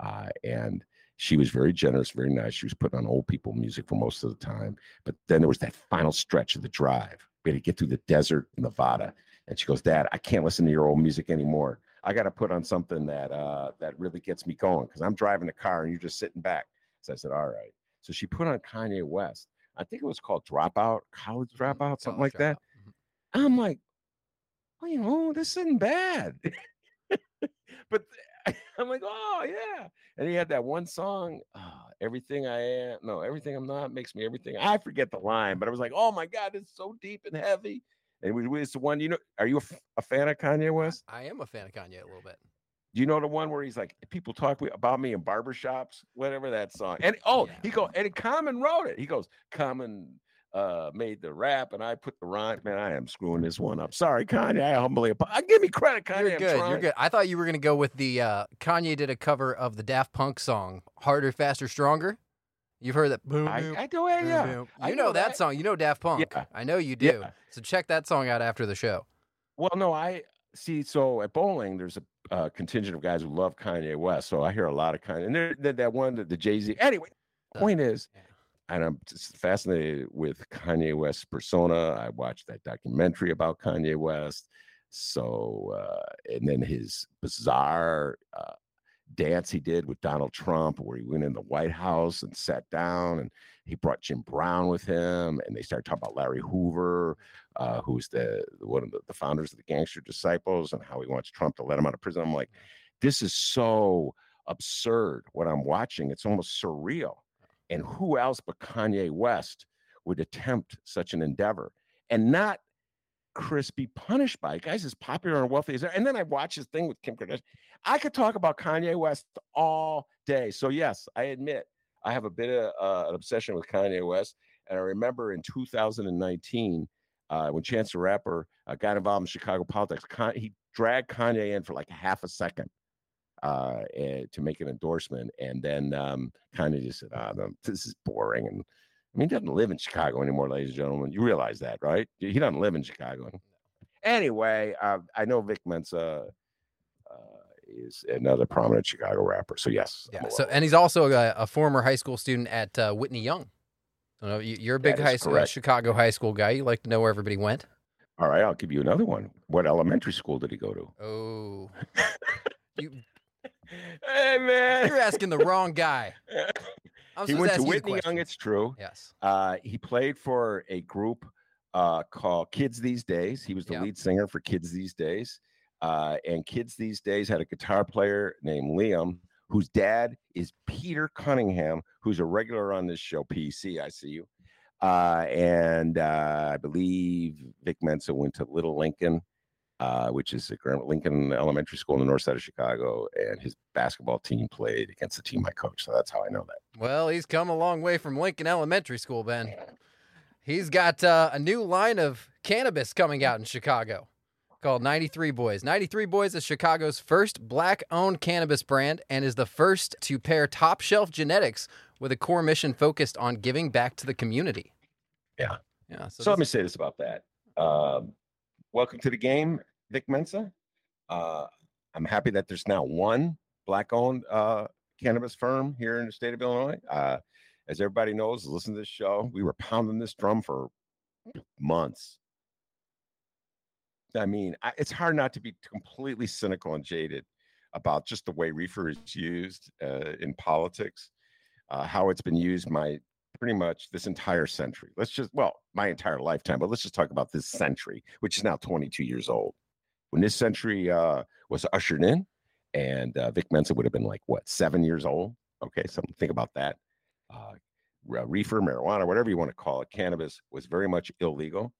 Speaker 3: uh, and she was very generous, very nice. She was putting on old people music for most of the time. But then there was that final stretch of the drive. We had to get through the desert, Nevada. And she goes, Dad, I can't listen to your old music anymore. I got to put on something that uh, that really gets me going because I'm driving the car and you're just sitting back. So I said, All right. So she put on Kanye West. I think it was called Dropout, College mm-hmm. Dropout, something college like dropout. that. Mm-hmm. I'm like, well, you know, this isn't bad. but I'm like, oh yeah. And he had that one song, oh, everything I am, no, everything I'm not makes me everything. I forget the line, but I was like, oh my god, it's so deep and heavy. And it's the one, you know, are you a, a fan of Kanye West?
Speaker 4: I am a fan of Kanye a little bit.
Speaker 3: Do you know the one where he's like, people talk about me in barbershops, whatever that song. And oh, yeah. he go and Common wrote it. He goes, Common uh made the rap and I put the rhyme. Man, I am screwing this one up. Sorry, Kanye. I humbly apologize. Give me credit, Kanye.
Speaker 4: You're good. You're good. I thought you were gonna go with the uh Kanye did a cover of the Daft Punk song Harder, Faster, Stronger. You've heard that boom,
Speaker 3: I, I do yeah.
Speaker 4: You I know, know that, that, song. You know Daft Punk. Yeah. I know you do. Yeah. So check that song out after the show.
Speaker 3: Well, no, I see. So at bowling, there's a uh, contingent of guys who love Kanye West. So I hear a lot of Kanye, and there, that one, that the Jay Z. Anyway, point is, and I'm just fascinated with Kanye West's persona. I watched that documentary about Kanye West. So, uh, and then his bizarre uh, dance he did with Donald Trump, where he went in the White House and sat down, and he brought Jim Brown with him, and they started talking about Larry Hoover, uh, who's the one of the, the, founders of the Gangster Disciples, and how he wants Trump to let him out of prison. I'm like, this is so absurd what I'm watching. It's almost surreal. And who else but Kanye West would attempt such an endeavor and not Chris be punished by? Guys, as popular and wealthy as And then I watch his thing with Kim Kardashian. I could talk about Kanye West all day. So, yes, I admit I have a bit of uh, an obsession with Kanye West. And I remember in 2019, uh, when Chance the Rapper uh, got involved in Chicago politics, Con- he dragged Kanye in for like half a second uh, eh, to make an endorsement, and then um, kind of just said, "Ah, no, this is boring." And I mean, he doesn't live in Chicago anymore, ladies and gentlemen. You realize that, right? He doesn't live in Chicago. Anyway, uh, I know Vic Mensa uh, is another prominent Chicago rapper. So yes,
Speaker 4: Yeah. So, and he's also a, a former high school student at uh, Whitney Young. So, you know, you- you're a big high school,
Speaker 3: correct.
Speaker 4: Chicago high school guy. You like to know where everybody went.
Speaker 3: all right, I'll give you another one. What elementary school did he go to?
Speaker 4: Oh, you,
Speaker 3: Hey man,
Speaker 4: you're asking the wrong guy. I'm
Speaker 3: he
Speaker 4: supposed
Speaker 3: went
Speaker 4: ask
Speaker 3: to
Speaker 4: you the
Speaker 3: Whitney Young. It's true.
Speaker 4: Yes.
Speaker 3: Uh, he played for a group uh, called Kids These Days. He was the
Speaker 4: Yeah.
Speaker 3: lead singer for Kids These Days. Uh, and Kids These Days had a guitar player named Liam, whose dad is Peter Cunningham, who's a regular on this show, PC. I see you. Uh, and uh, I believe Vic Mensa went to Little Lincoln, uh, which is a Grant Lincoln Elementary School in the north side of Chicago. And his basketball team played against the team I coached. So that's how I know that.
Speaker 4: Well, he's come a long way from Lincoln Elementary School, Ben. He's got uh, a new line of cannabis coming out in Chicago called 93 Boyz. 93 Boyz is Chicago's first black owned cannabis brand and is the first to pair top shelf genetics with a core mission focused on giving back to the community.
Speaker 3: Yeah.
Speaker 4: Yeah. So,
Speaker 3: So, let me say this about that. Um, welcome to the game, Vic Mensa. Uh, I'm happy that there's now one black-owned uh, cannabis firm here in the state of Illinois. Uh, as everybody knows, listen to this show. We were pounding this drum for months. I mean, I, it's hard not to be completely cynical and jaded about just the way reefer is used uh, in politics, uh, how it's been used my pretty much this entire century. Let's just, well, my entire lifetime, but let's just talk about this century, which is now 22 years old. When this century uh, was ushered in, and uh, Vic Mensa would have been like, what, seven years old? Okay, so think about that. Uh, reefer, marijuana, whatever you want to call it, cannabis was very much illegal,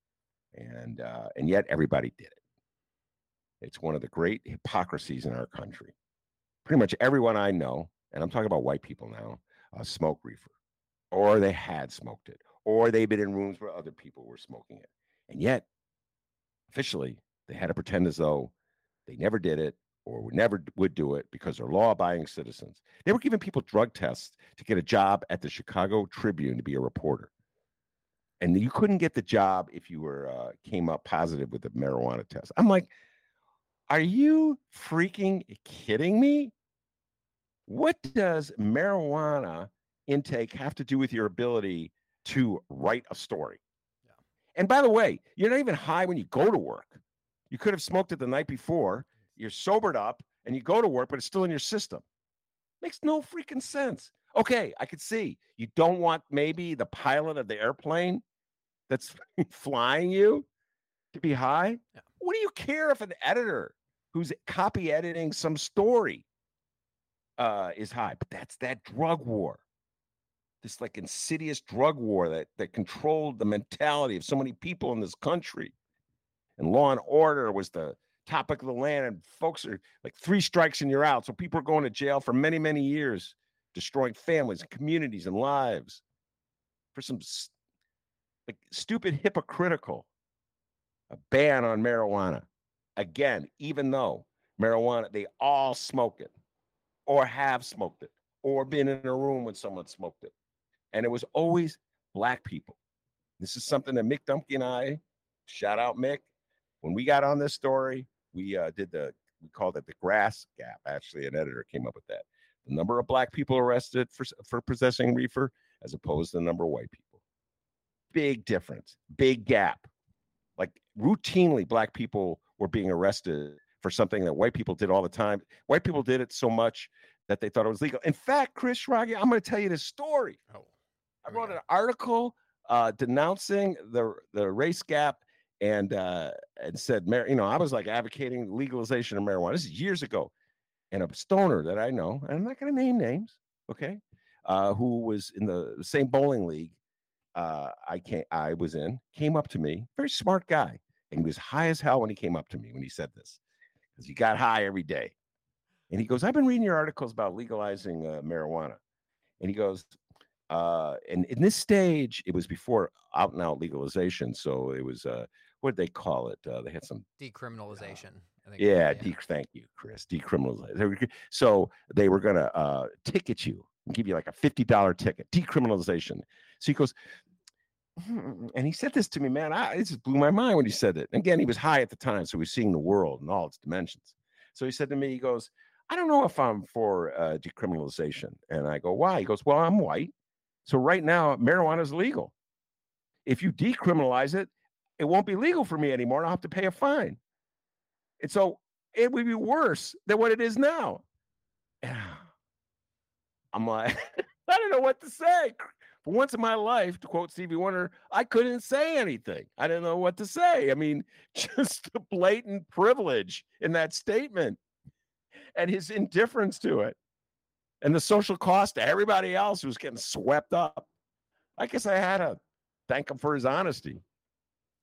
Speaker 3: and uh, and yet everybody did it. It's one of the great hypocrisies in our country. Pretty much everyone I know, and I'm talking about white people now, uh, smoke reefer or they had smoked it, or they've been in rooms where other people were smoking it. And yet, officially, they had to pretend as though they never did it or would never would do it because they're law abiding citizens. They were giving people drug tests to get a job at the Chicago Tribune to be a reporter. And you couldn't get the job if you were uh, came up positive with a marijuana test. I'm like, are you freaking kidding me? What does marijuana intake have to do with your ability to write a story? And by the way, you're not even high when you go to work. You could have smoked it the night before. You're sobered up and you go to work, but it's still in your system. Makes no freaking sense. Okay, I could see you don't want maybe the pilot of the airplane that's flying you to be high.
Speaker 4: Yeah.
Speaker 3: What do you care if an editor who's copy editing some story uh, is high? But that's that drug war this like insidious drug war that that controlled the mentality of so many people in this country. And law and order was the topic of the land, and folks are like three strikes and you're out. So people are going to jail for many, many years, destroying families and communities and lives for some like stupid hypocritical a ban on marijuana. Again, even though marijuana, they all smoke it or have smoked it or been in a room when someone smoked it and it was always black people. This is something that Mick Dumke and I, shout out Mick, when we got on this story, we uh, did the we called it the grass gap. Actually, an editor came up with that. The number of black people arrested for for possessing reefer, as opposed to the number of white people. Big difference, big gap. Like routinely, black people were being arrested for something that white people did all the time. White people did it so much that they thought it was legal. In fact, Chris Schrage, I'm going to tell you this story.
Speaker 4: Oh,
Speaker 3: I wrote
Speaker 4: go.
Speaker 3: an article uh, denouncing the the race gap and uh, and said, you know, I was like advocating legalization of marijuana. This is years ago, and a stoner that I know, and I'm not going to name names, okay, uh, who was in the same bowling league uh, I came, I was in, came up to me, very smart guy, and he was high as hell when he came up to me when he said this, because he got high every day, and he goes, "I've been reading your articles about legalizing uh, marijuana," and he goes, uh, and in this stage, it was before out and out legalization, so it was uh, what did they call it? Uh, they had some
Speaker 4: decriminalization.
Speaker 3: I think yeah, de- thank you, Chris. Decriminalization. So they were gonna uh, ticket you and give you like a fifty dollar ticket. Decriminalization. So he goes, hmm, and he said this to me, man. I, it just blew my mind when he said it. Again, he was high at the time, so he was seeing the world and all its dimensions. So he said to me, he goes, I don't know if I'm for uh, decriminalization. And I go, why? He goes, well, I'm white. So right now, marijuana is legal. If you decriminalize it, it won't be legal for me anymore. I'll have to pay a fine. And so it would be worse than what it is now. I'm like, I don't know what to say. For once in my life, to quote Stevie Wonder, I couldn't say anything. I didn't know what to say. I mean, just the blatant privilege in that statement and his indifference to it and the social cost to everybody else who's getting swept up. I guess I had to thank him for his honesty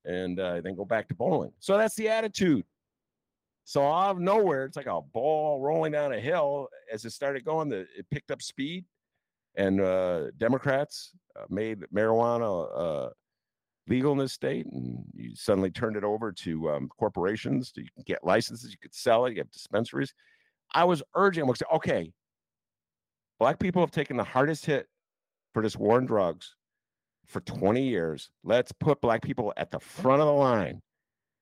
Speaker 3: and uh, then go back to bowling. So that's the attitude. So out of nowhere, it's like a ball rolling down a hill. As it started going, the, it picked up speed, and uh, Democrats uh, made marijuana uh, legal in this state, and you suddenly turned it over to um, corporations. You can get licenses, you could sell it, you have dispensaries. I was urging, okay, black people have taken the hardest hit for this war on drugs for 20 years. Let's put black people at the front of the line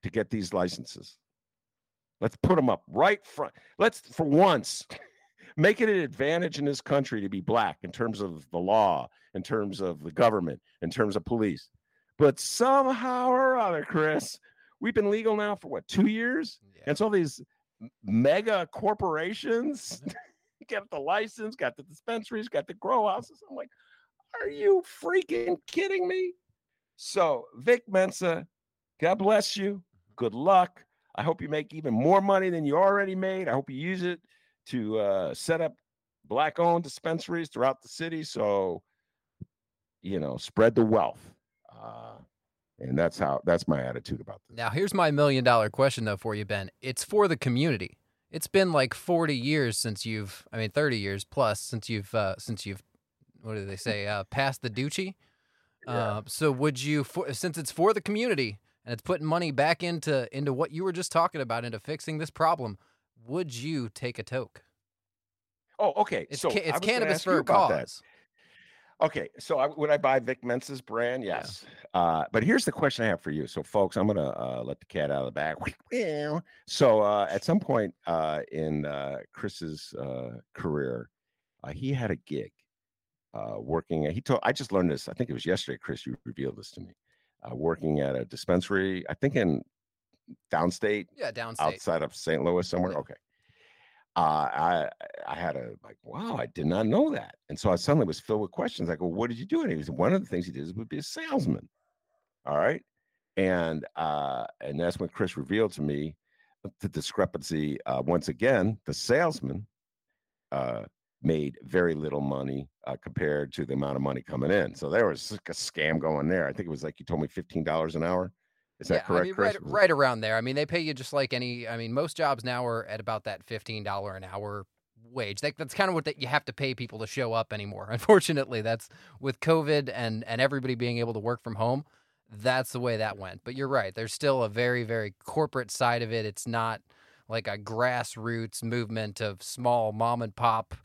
Speaker 3: to get these licenses. Let's put them up right front. Let's, for once, make it an advantage in this country to be black in terms of the law, in terms of the government, in terms of police. But somehow or other, Chris, we've been legal now for what, two years? Yeah. And so these mega corporations got the license, got the dispensaries, got the grow houses. I'm like, are you freaking kidding me? So, Vic Mensa, God bless you. Good luck. I hope you make even more money than you already made. I hope you use it to uh, set up black owned dispensaries throughout the city. So, you know, spread the wealth. Uh, and that's how that's my attitude about this.
Speaker 4: Now, here's my million dollar question, though, for you, Ben. It's for the community. It's been like 40 years since you've, I mean, 30 years plus since you've, uh, since you've what do they say? Uh, pass the Dutchie. Yeah. Uh, so would you, for, since it's for the community and it's putting money back into into what you were just talking about into fixing this problem, would you take a toke?
Speaker 3: Oh, okay.
Speaker 4: It's
Speaker 3: so
Speaker 4: ca- it's cannabis for a cause.
Speaker 3: That. Okay, so I, would I buy Vic Mensa's brand? Yes. Yeah. Uh, but here's the question I have for you. So, folks, I'm gonna uh, let the cat out of the bag. So, uh, at some point uh, in uh, Chris's uh, career, he had a gig uh, working. He told I just learned this. I think it was yesterday, Chris. You revealed this to me. Uh, working at a dispensary, I think in downstate.
Speaker 4: Yeah, downstate.
Speaker 3: Outside of St. Louis, somewhere. Okay. Uh, I I had a like, wow, I did not know that, and so I suddenly was filled with questions. I go, what did you do? And he was one of the things he did would be a salesman. All right, and uh, and that's when Chris revealed to me the discrepancy. Uh, once again, the salesman uh, made very little money uh, compared to the amount of money coming in. So there was a scam going there. I think it was like you told me fifteen dollars an hour. Is that correct,
Speaker 4: I mean,
Speaker 3: Chris?
Speaker 4: Right, right around there. I mean, they pay you just like any. I mean, most jobs now are at about that fifteen dollar an hour wage. That, that's kind of what that you have to pay people to show up anymore. Unfortunately, that's with COVID and and everybody being able to work from home. That's the way that went. But you're right. There's still a very very corporate side of it. It's not like a grassroots movement of small mom and pop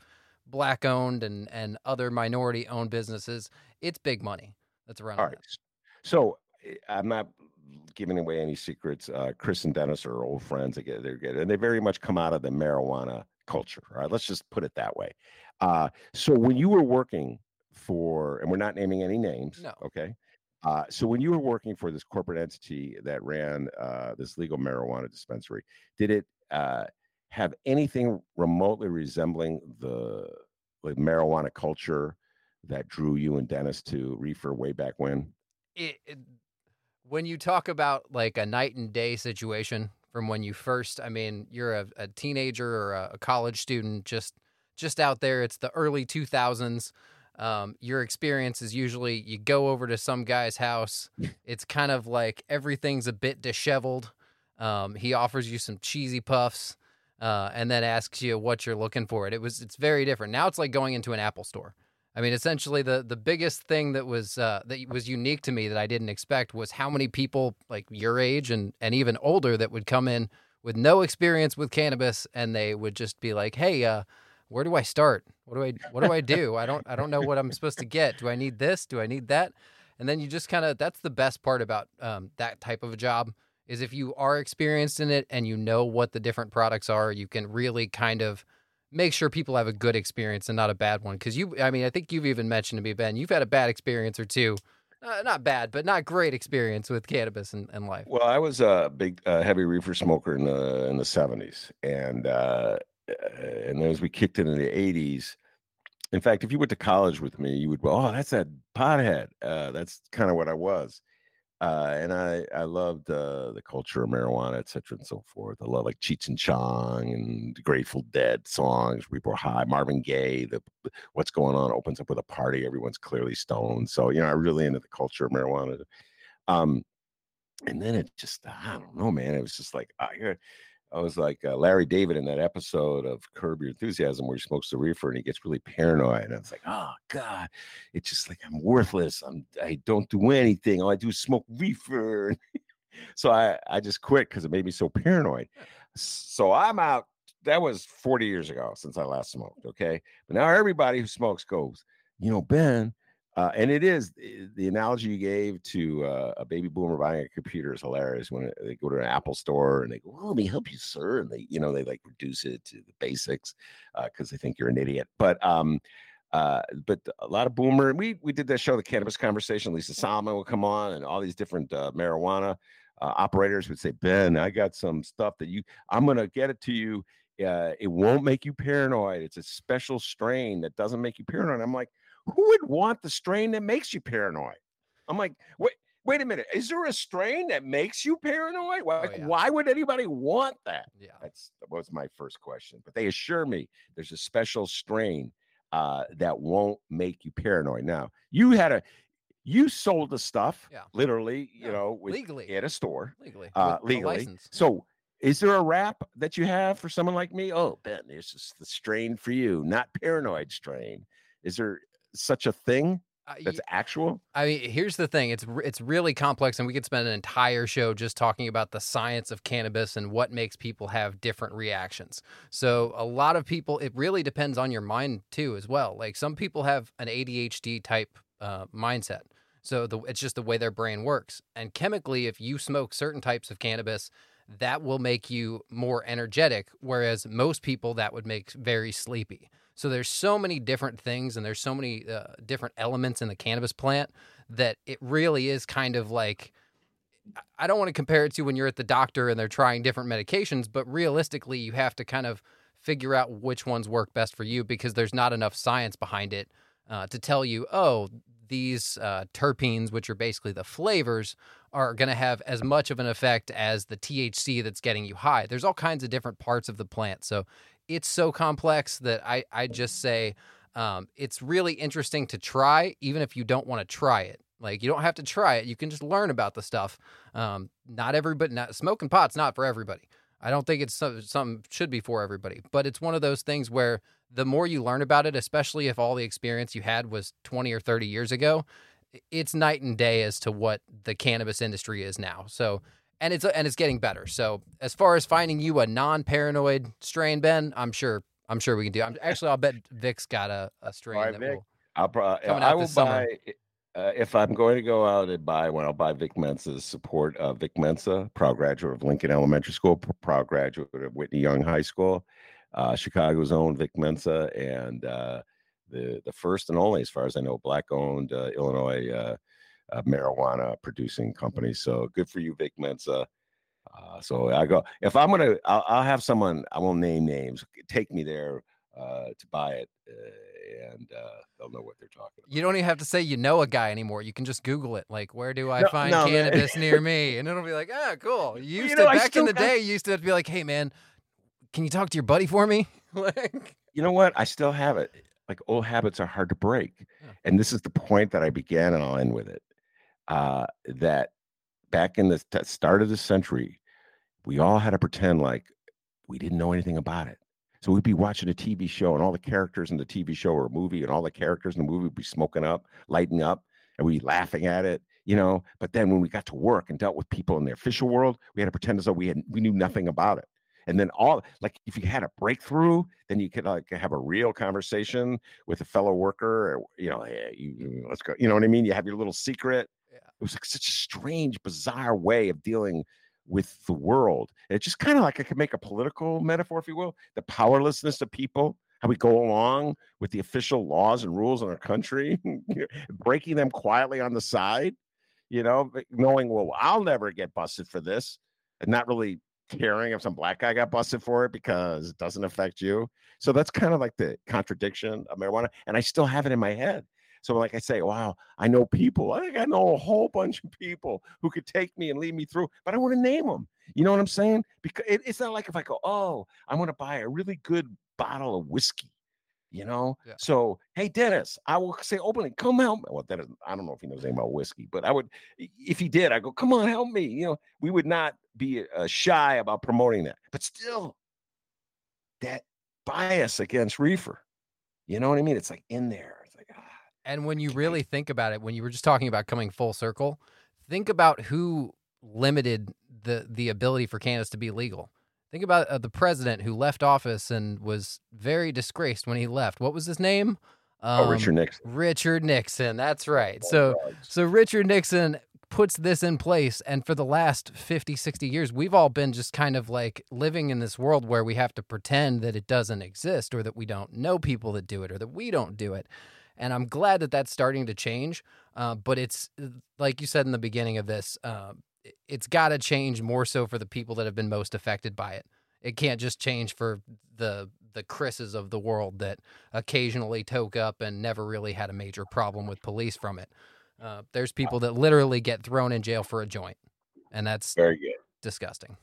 Speaker 4: black owned and and other minority owned businesses, it's big money that's around.
Speaker 3: All right. So eh, I'm not giving away any secrets. Uh, Chris and Dennis are old friends. They get they're good, and they very much come out of the marijuana culture. All right, let's just put it that way. Uh, so when you were working for, and we're not naming any names,
Speaker 4: no.
Speaker 3: okay. Uh, so when you were working for this corporate entity that ran uh, this legal marijuana dispensary, did it uh, have anything remotely resembling the like marijuana culture that drew you and Dennis to reefer way back when?
Speaker 4: It, it, when you talk about like a night and day situation from when you first. I mean, you're a, a teenager or a, a college student, just just out there. It's the early 2000s. Um, your experience is usually you go over to some guy's house. It's kind of like everything's a bit disheveled. Um, he offers you some cheesy puffs, uh, and then asks you what you're looking for. It, was it's very different. Now it's like going into an Apple store. I mean, essentially the the biggest thing that was uh, that was unique to me that I didn't expect was how many people like your age and and even older that would come in with no experience with cannabis and they would just be like, "Hey, uh, where do I start? What do I what do I do? I don't I don't know what I'm supposed to get. Do I need this? Do I need that? And then you just kind of that's the best part about um, that type of a job is if you are experienced in it and you know what the different products are, you can really kind of make sure people have a good experience and not a bad one. Because you, I mean, I think you've even mentioned to me, Ben, you've had a bad experience or two. Uh, not bad, but not great experience with cannabis and, and life.
Speaker 3: Well, I was a big, uh, heavy reefer smoker in the in the seventies, and uh, and as we kicked into the 80s in fact if you went to college with me you would go oh that's that pothead uh, that's kind of what i was uh, and i i loved uh, the culture of marijuana etc and so forth. I love like cheech and chong and the grateful dead songs were high. Marvin gaye the what's going on opens up with a party. Everyone's clearly stoned. So you know i really into the culture of marijuana. Um and then it just i don't know man. It was just like i I was like uh, Larry David in that episode of Curb Your Enthusiasm where he smokes the reefer and he gets really paranoid. And I was like, oh God, it's just like I'm worthless. I'm I don't do anything. All I do is smoke reefer. so I I just quit because it made me so paranoid. So I'm out. That was 40 years ago since I last smoked. Okay, but now everybody who smokes goes, you know, Ben, uh, and it is eh, the analogy you gave to uh, a baby boomer buying a computer is hilarious. When they go to an Apple store and they go, "Well, let me help you, sir," and they, you know, they like reduce it to the basics because uh, they think you're an idiot. But um, uh, but a lot of boomer. We we did that show, the Cannabis Conversation. Lisa Solomon will come on, and all these different uh, marijuana uh, operators would say, "Ben, I got some stuff that you. I'm gonna get it to you. Uh, it won't make you paranoid. It's a special strain that doesn't make you paranoid." I'm like who would want the strain that makes you paranoid? I'm like, wait, wait a minute. Is there a strain that makes you paranoid? Oh, like, oh, yeah. why would anybody want that?
Speaker 4: Yeah,
Speaker 3: that's that was my first question. But they assure me there's a special strain uh, that won't make you paranoid. Now, you had a you sold the stuff,
Speaker 4: yeah.
Speaker 3: literally,
Speaker 4: yeah.
Speaker 3: you know, with,
Speaker 4: legally
Speaker 3: at a store,
Speaker 4: legally,
Speaker 3: uh, legally. So, is there a rap that you have for someone like me? Oh, Ben, this is the strain for you, not paranoid strain. Is there such a thing uh, that's actual?
Speaker 4: I mean, here's the thing: it's it's really complex, and we could spend an entire show just talking about the science of cannabis and what makes people have different reactions. So, a lot of people, it really depends on your mind too, as well. Like some people have an ADHD type uh, mindset, so the, it's just the way their brain works. And chemically, if you smoke certain types of cannabis, that will make you more energetic, whereas most people that would make very sleepy. So there's so many different things and there's so many uh, different elements in the cannabis plant that it really is kind of like I don't want to compare it to when you're at the doctor and they're trying different medications, but realistically you have to kind of figure out which ones work best for you because there's not enough science behind it uh, to tell you, oh, these uh, terpenes, which are basically the flavors, are going to have as much of an effect as the THC that's getting you high. There's all kinds of different parts of the plant. So it's so complex that I, I just say um, it's really interesting to try, even if you don't want to try it. Like you don't have to try it; you can just learn about the stuff. Um, not everybody, not smoking pot's not for everybody. I don't think it's some, something should be for everybody, but it's one of those things where the more you learn about it, especially if all the experience you had was 20 or 30 years ago, it's night and day as to what the cannabis industry is now. So and it's and it's getting better. So as far as finding you a non-paranoid strain, Ben, I'm sure I'm sure we can do. I'm, actually, I'll bet Vic's got a, a strain right, that
Speaker 3: Vic,
Speaker 4: will.
Speaker 3: I'll probably I will buy uh, if I'm going to go out and buy one. I'll buy Vic Mensa's support. Uh, Vic Mensa, proud graduate of Lincoln Elementary School, proud graduate of Whitney Young High School, uh, Chicago's own Vic Mensa, and uh, the the first and only, as far as I know, black owned uh, Illinois uh, marijuana producing companies. So good for you, Vic Mensa. Uh, so I go if I'm gonna, I'll, I'll, have someone. I won't name names. Take me there uh, to buy it, uh, and uh, they'll know what they're talking about.
Speaker 4: You don't even have to say you know a guy anymore. You can just Google it. Like, where do I
Speaker 3: No,
Speaker 4: find
Speaker 3: no,
Speaker 4: cannabis near me? And it'll be like, ah, cool. You
Speaker 3: You
Speaker 4: used
Speaker 3: know,
Speaker 4: to back in the
Speaker 3: got-
Speaker 4: day. You used to have to be like, hey man, can you talk to your buddy for me? like,
Speaker 3: you know what? I still have it. Like old habits are hard to break.
Speaker 4: Yeah.
Speaker 3: And this is the point that I began, and I'll end with it. Uh, that back in the start of the century, we all had to pretend like we didn't know anything about it. So we'd be watching a TV show, and all the characters in the TV show or movie, and all the characters in the movie would be smoking up, lighting up, and we'd be laughing at it, you know. But then when we got to work and dealt with people in the official world, we had to pretend as though we had we knew nothing about it. And then all like if you had a breakthrough, then you could like have a real conversation with a fellow worker, or you know, hey, you- let's go. You know what I mean? You have your little secret. It was like such a strange, bizarre way of dealing with the world. It's just kind of like I could make a political metaphor, if you will, the powerlessness of people, how we go along with the official laws and rules in our country, breaking them quietly on the side, you know, knowing, well, I'll never get busted for this, and not really caring if some black guy got busted for it because it doesn't affect you. So that's kind of like the contradiction of marijuana. And I still have it in my head. So like I say, wow, I know people. I think I know a whole bunch of people who could take me and lead me through, but I want to name them. You know what I'm saying? Because it, it's not like if I go, oh, I want to buy a really good bottle of whiskey. You know,
Speaker 4: Yeah.
Speaker 3: so hey Dennis, I will say openly, come help me. Well, Dennis, I don't know if he knows anything about whiskey, but I would, if he did, I go, come on, help me. You know, we would not be uh, shy about promoting that, but still, that bias against reefer. You know what I mean? It's like in there.
Speaker 4: And when you really think about it, when you were just talking about coming full circle, think about who limited the the ability for cannabis to be legal. Think about uh, the president who left office and was very disgraced when he left. What was his name?
Speaker 3: oh,
Speaker 4: Um,
Speaker 3: Richard Nixon.
Speaker 4: Richard Nixon. That's right.
Speaker 3: Oh,
Speaker 4: So so Richard Nixon puts this in place and for the last 50 60 years we've all been just kind of like living in this world where we have to pretend that it doesn't exist or that we don't know people that do it or that we don't do it and i'm glad that that's starting to change uh, but it's uh, like you said in the beginning of this uh, it- it's got to change more so for the people that have been most affected by it it can't just change for the the chris's of the world that occasionally toke up and never really had a major problem with police from it uh, there's people that literally get thrown in jail for a joint, and that's
Speaker 3: Very good.
Speaker 4: disgusting.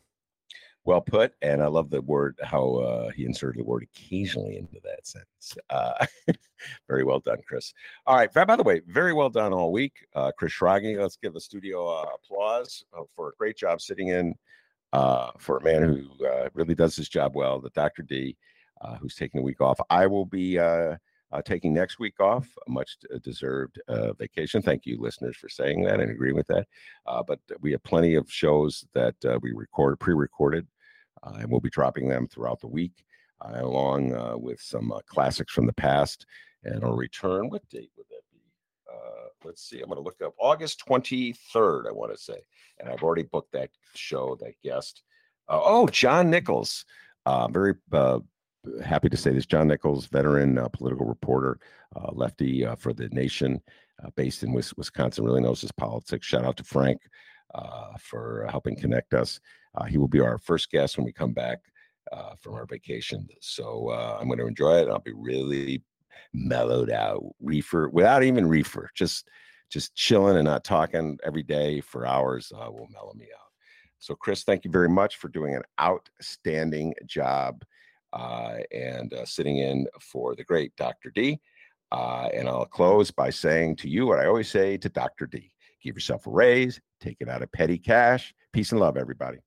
Speaker 3: Well put. And I love the word, how uh, he inserted the word occasionally into that sentence. Uh, very well done, Chris. All right. By the way, very well done all week. Uh, Chris Schrage, let's give the studio uh, applause uh, for a great job sitting in uh, for a man who really does his job well, the Dr. D, who's taking a week off. I will be taking next week off, a much deserved vacation. Thank you, listeners, for saying that and agreeing with that. But we have plenty of shows that we record pre-recorded, and we'll be dropping them throughout the week, uh, along uh, with some uh, classics from the past. And I'll return. What date would that be? Let's see. I'm going to look up August 23rd. I want to say, and I've already booked that show, that guest. Oh, John Nichols. Very happy to say this. John Nichols, veteran uh, political reporter, uh, lefty uh, for the Nation, based in Wisconsin, really knows his politics. Shout out to Frank for helping connect us. Uh, he will be our first guest when we come back uh, from our vacation. So uh, I'm going to enjoy it. I'll be really mellowed out, reefer without even reefer, just just chilling and not talking every day for hours uh, will mellow me out. So, Chris, thank you very much for doing an outstanding job uh, and uh, sitting in for the great Dr. D. And I'll close by saying to you what I always say to Dr. D give yourself a raise, take it out of petty cash. Peace and love, everybody.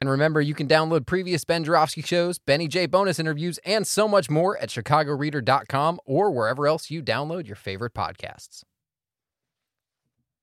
Speaker 4: And remember, you can download previous Ben Joravsky shows, Benny J bonus interviews, and so much more at chicagoreader.com or wherever else you download your favorite podcasts.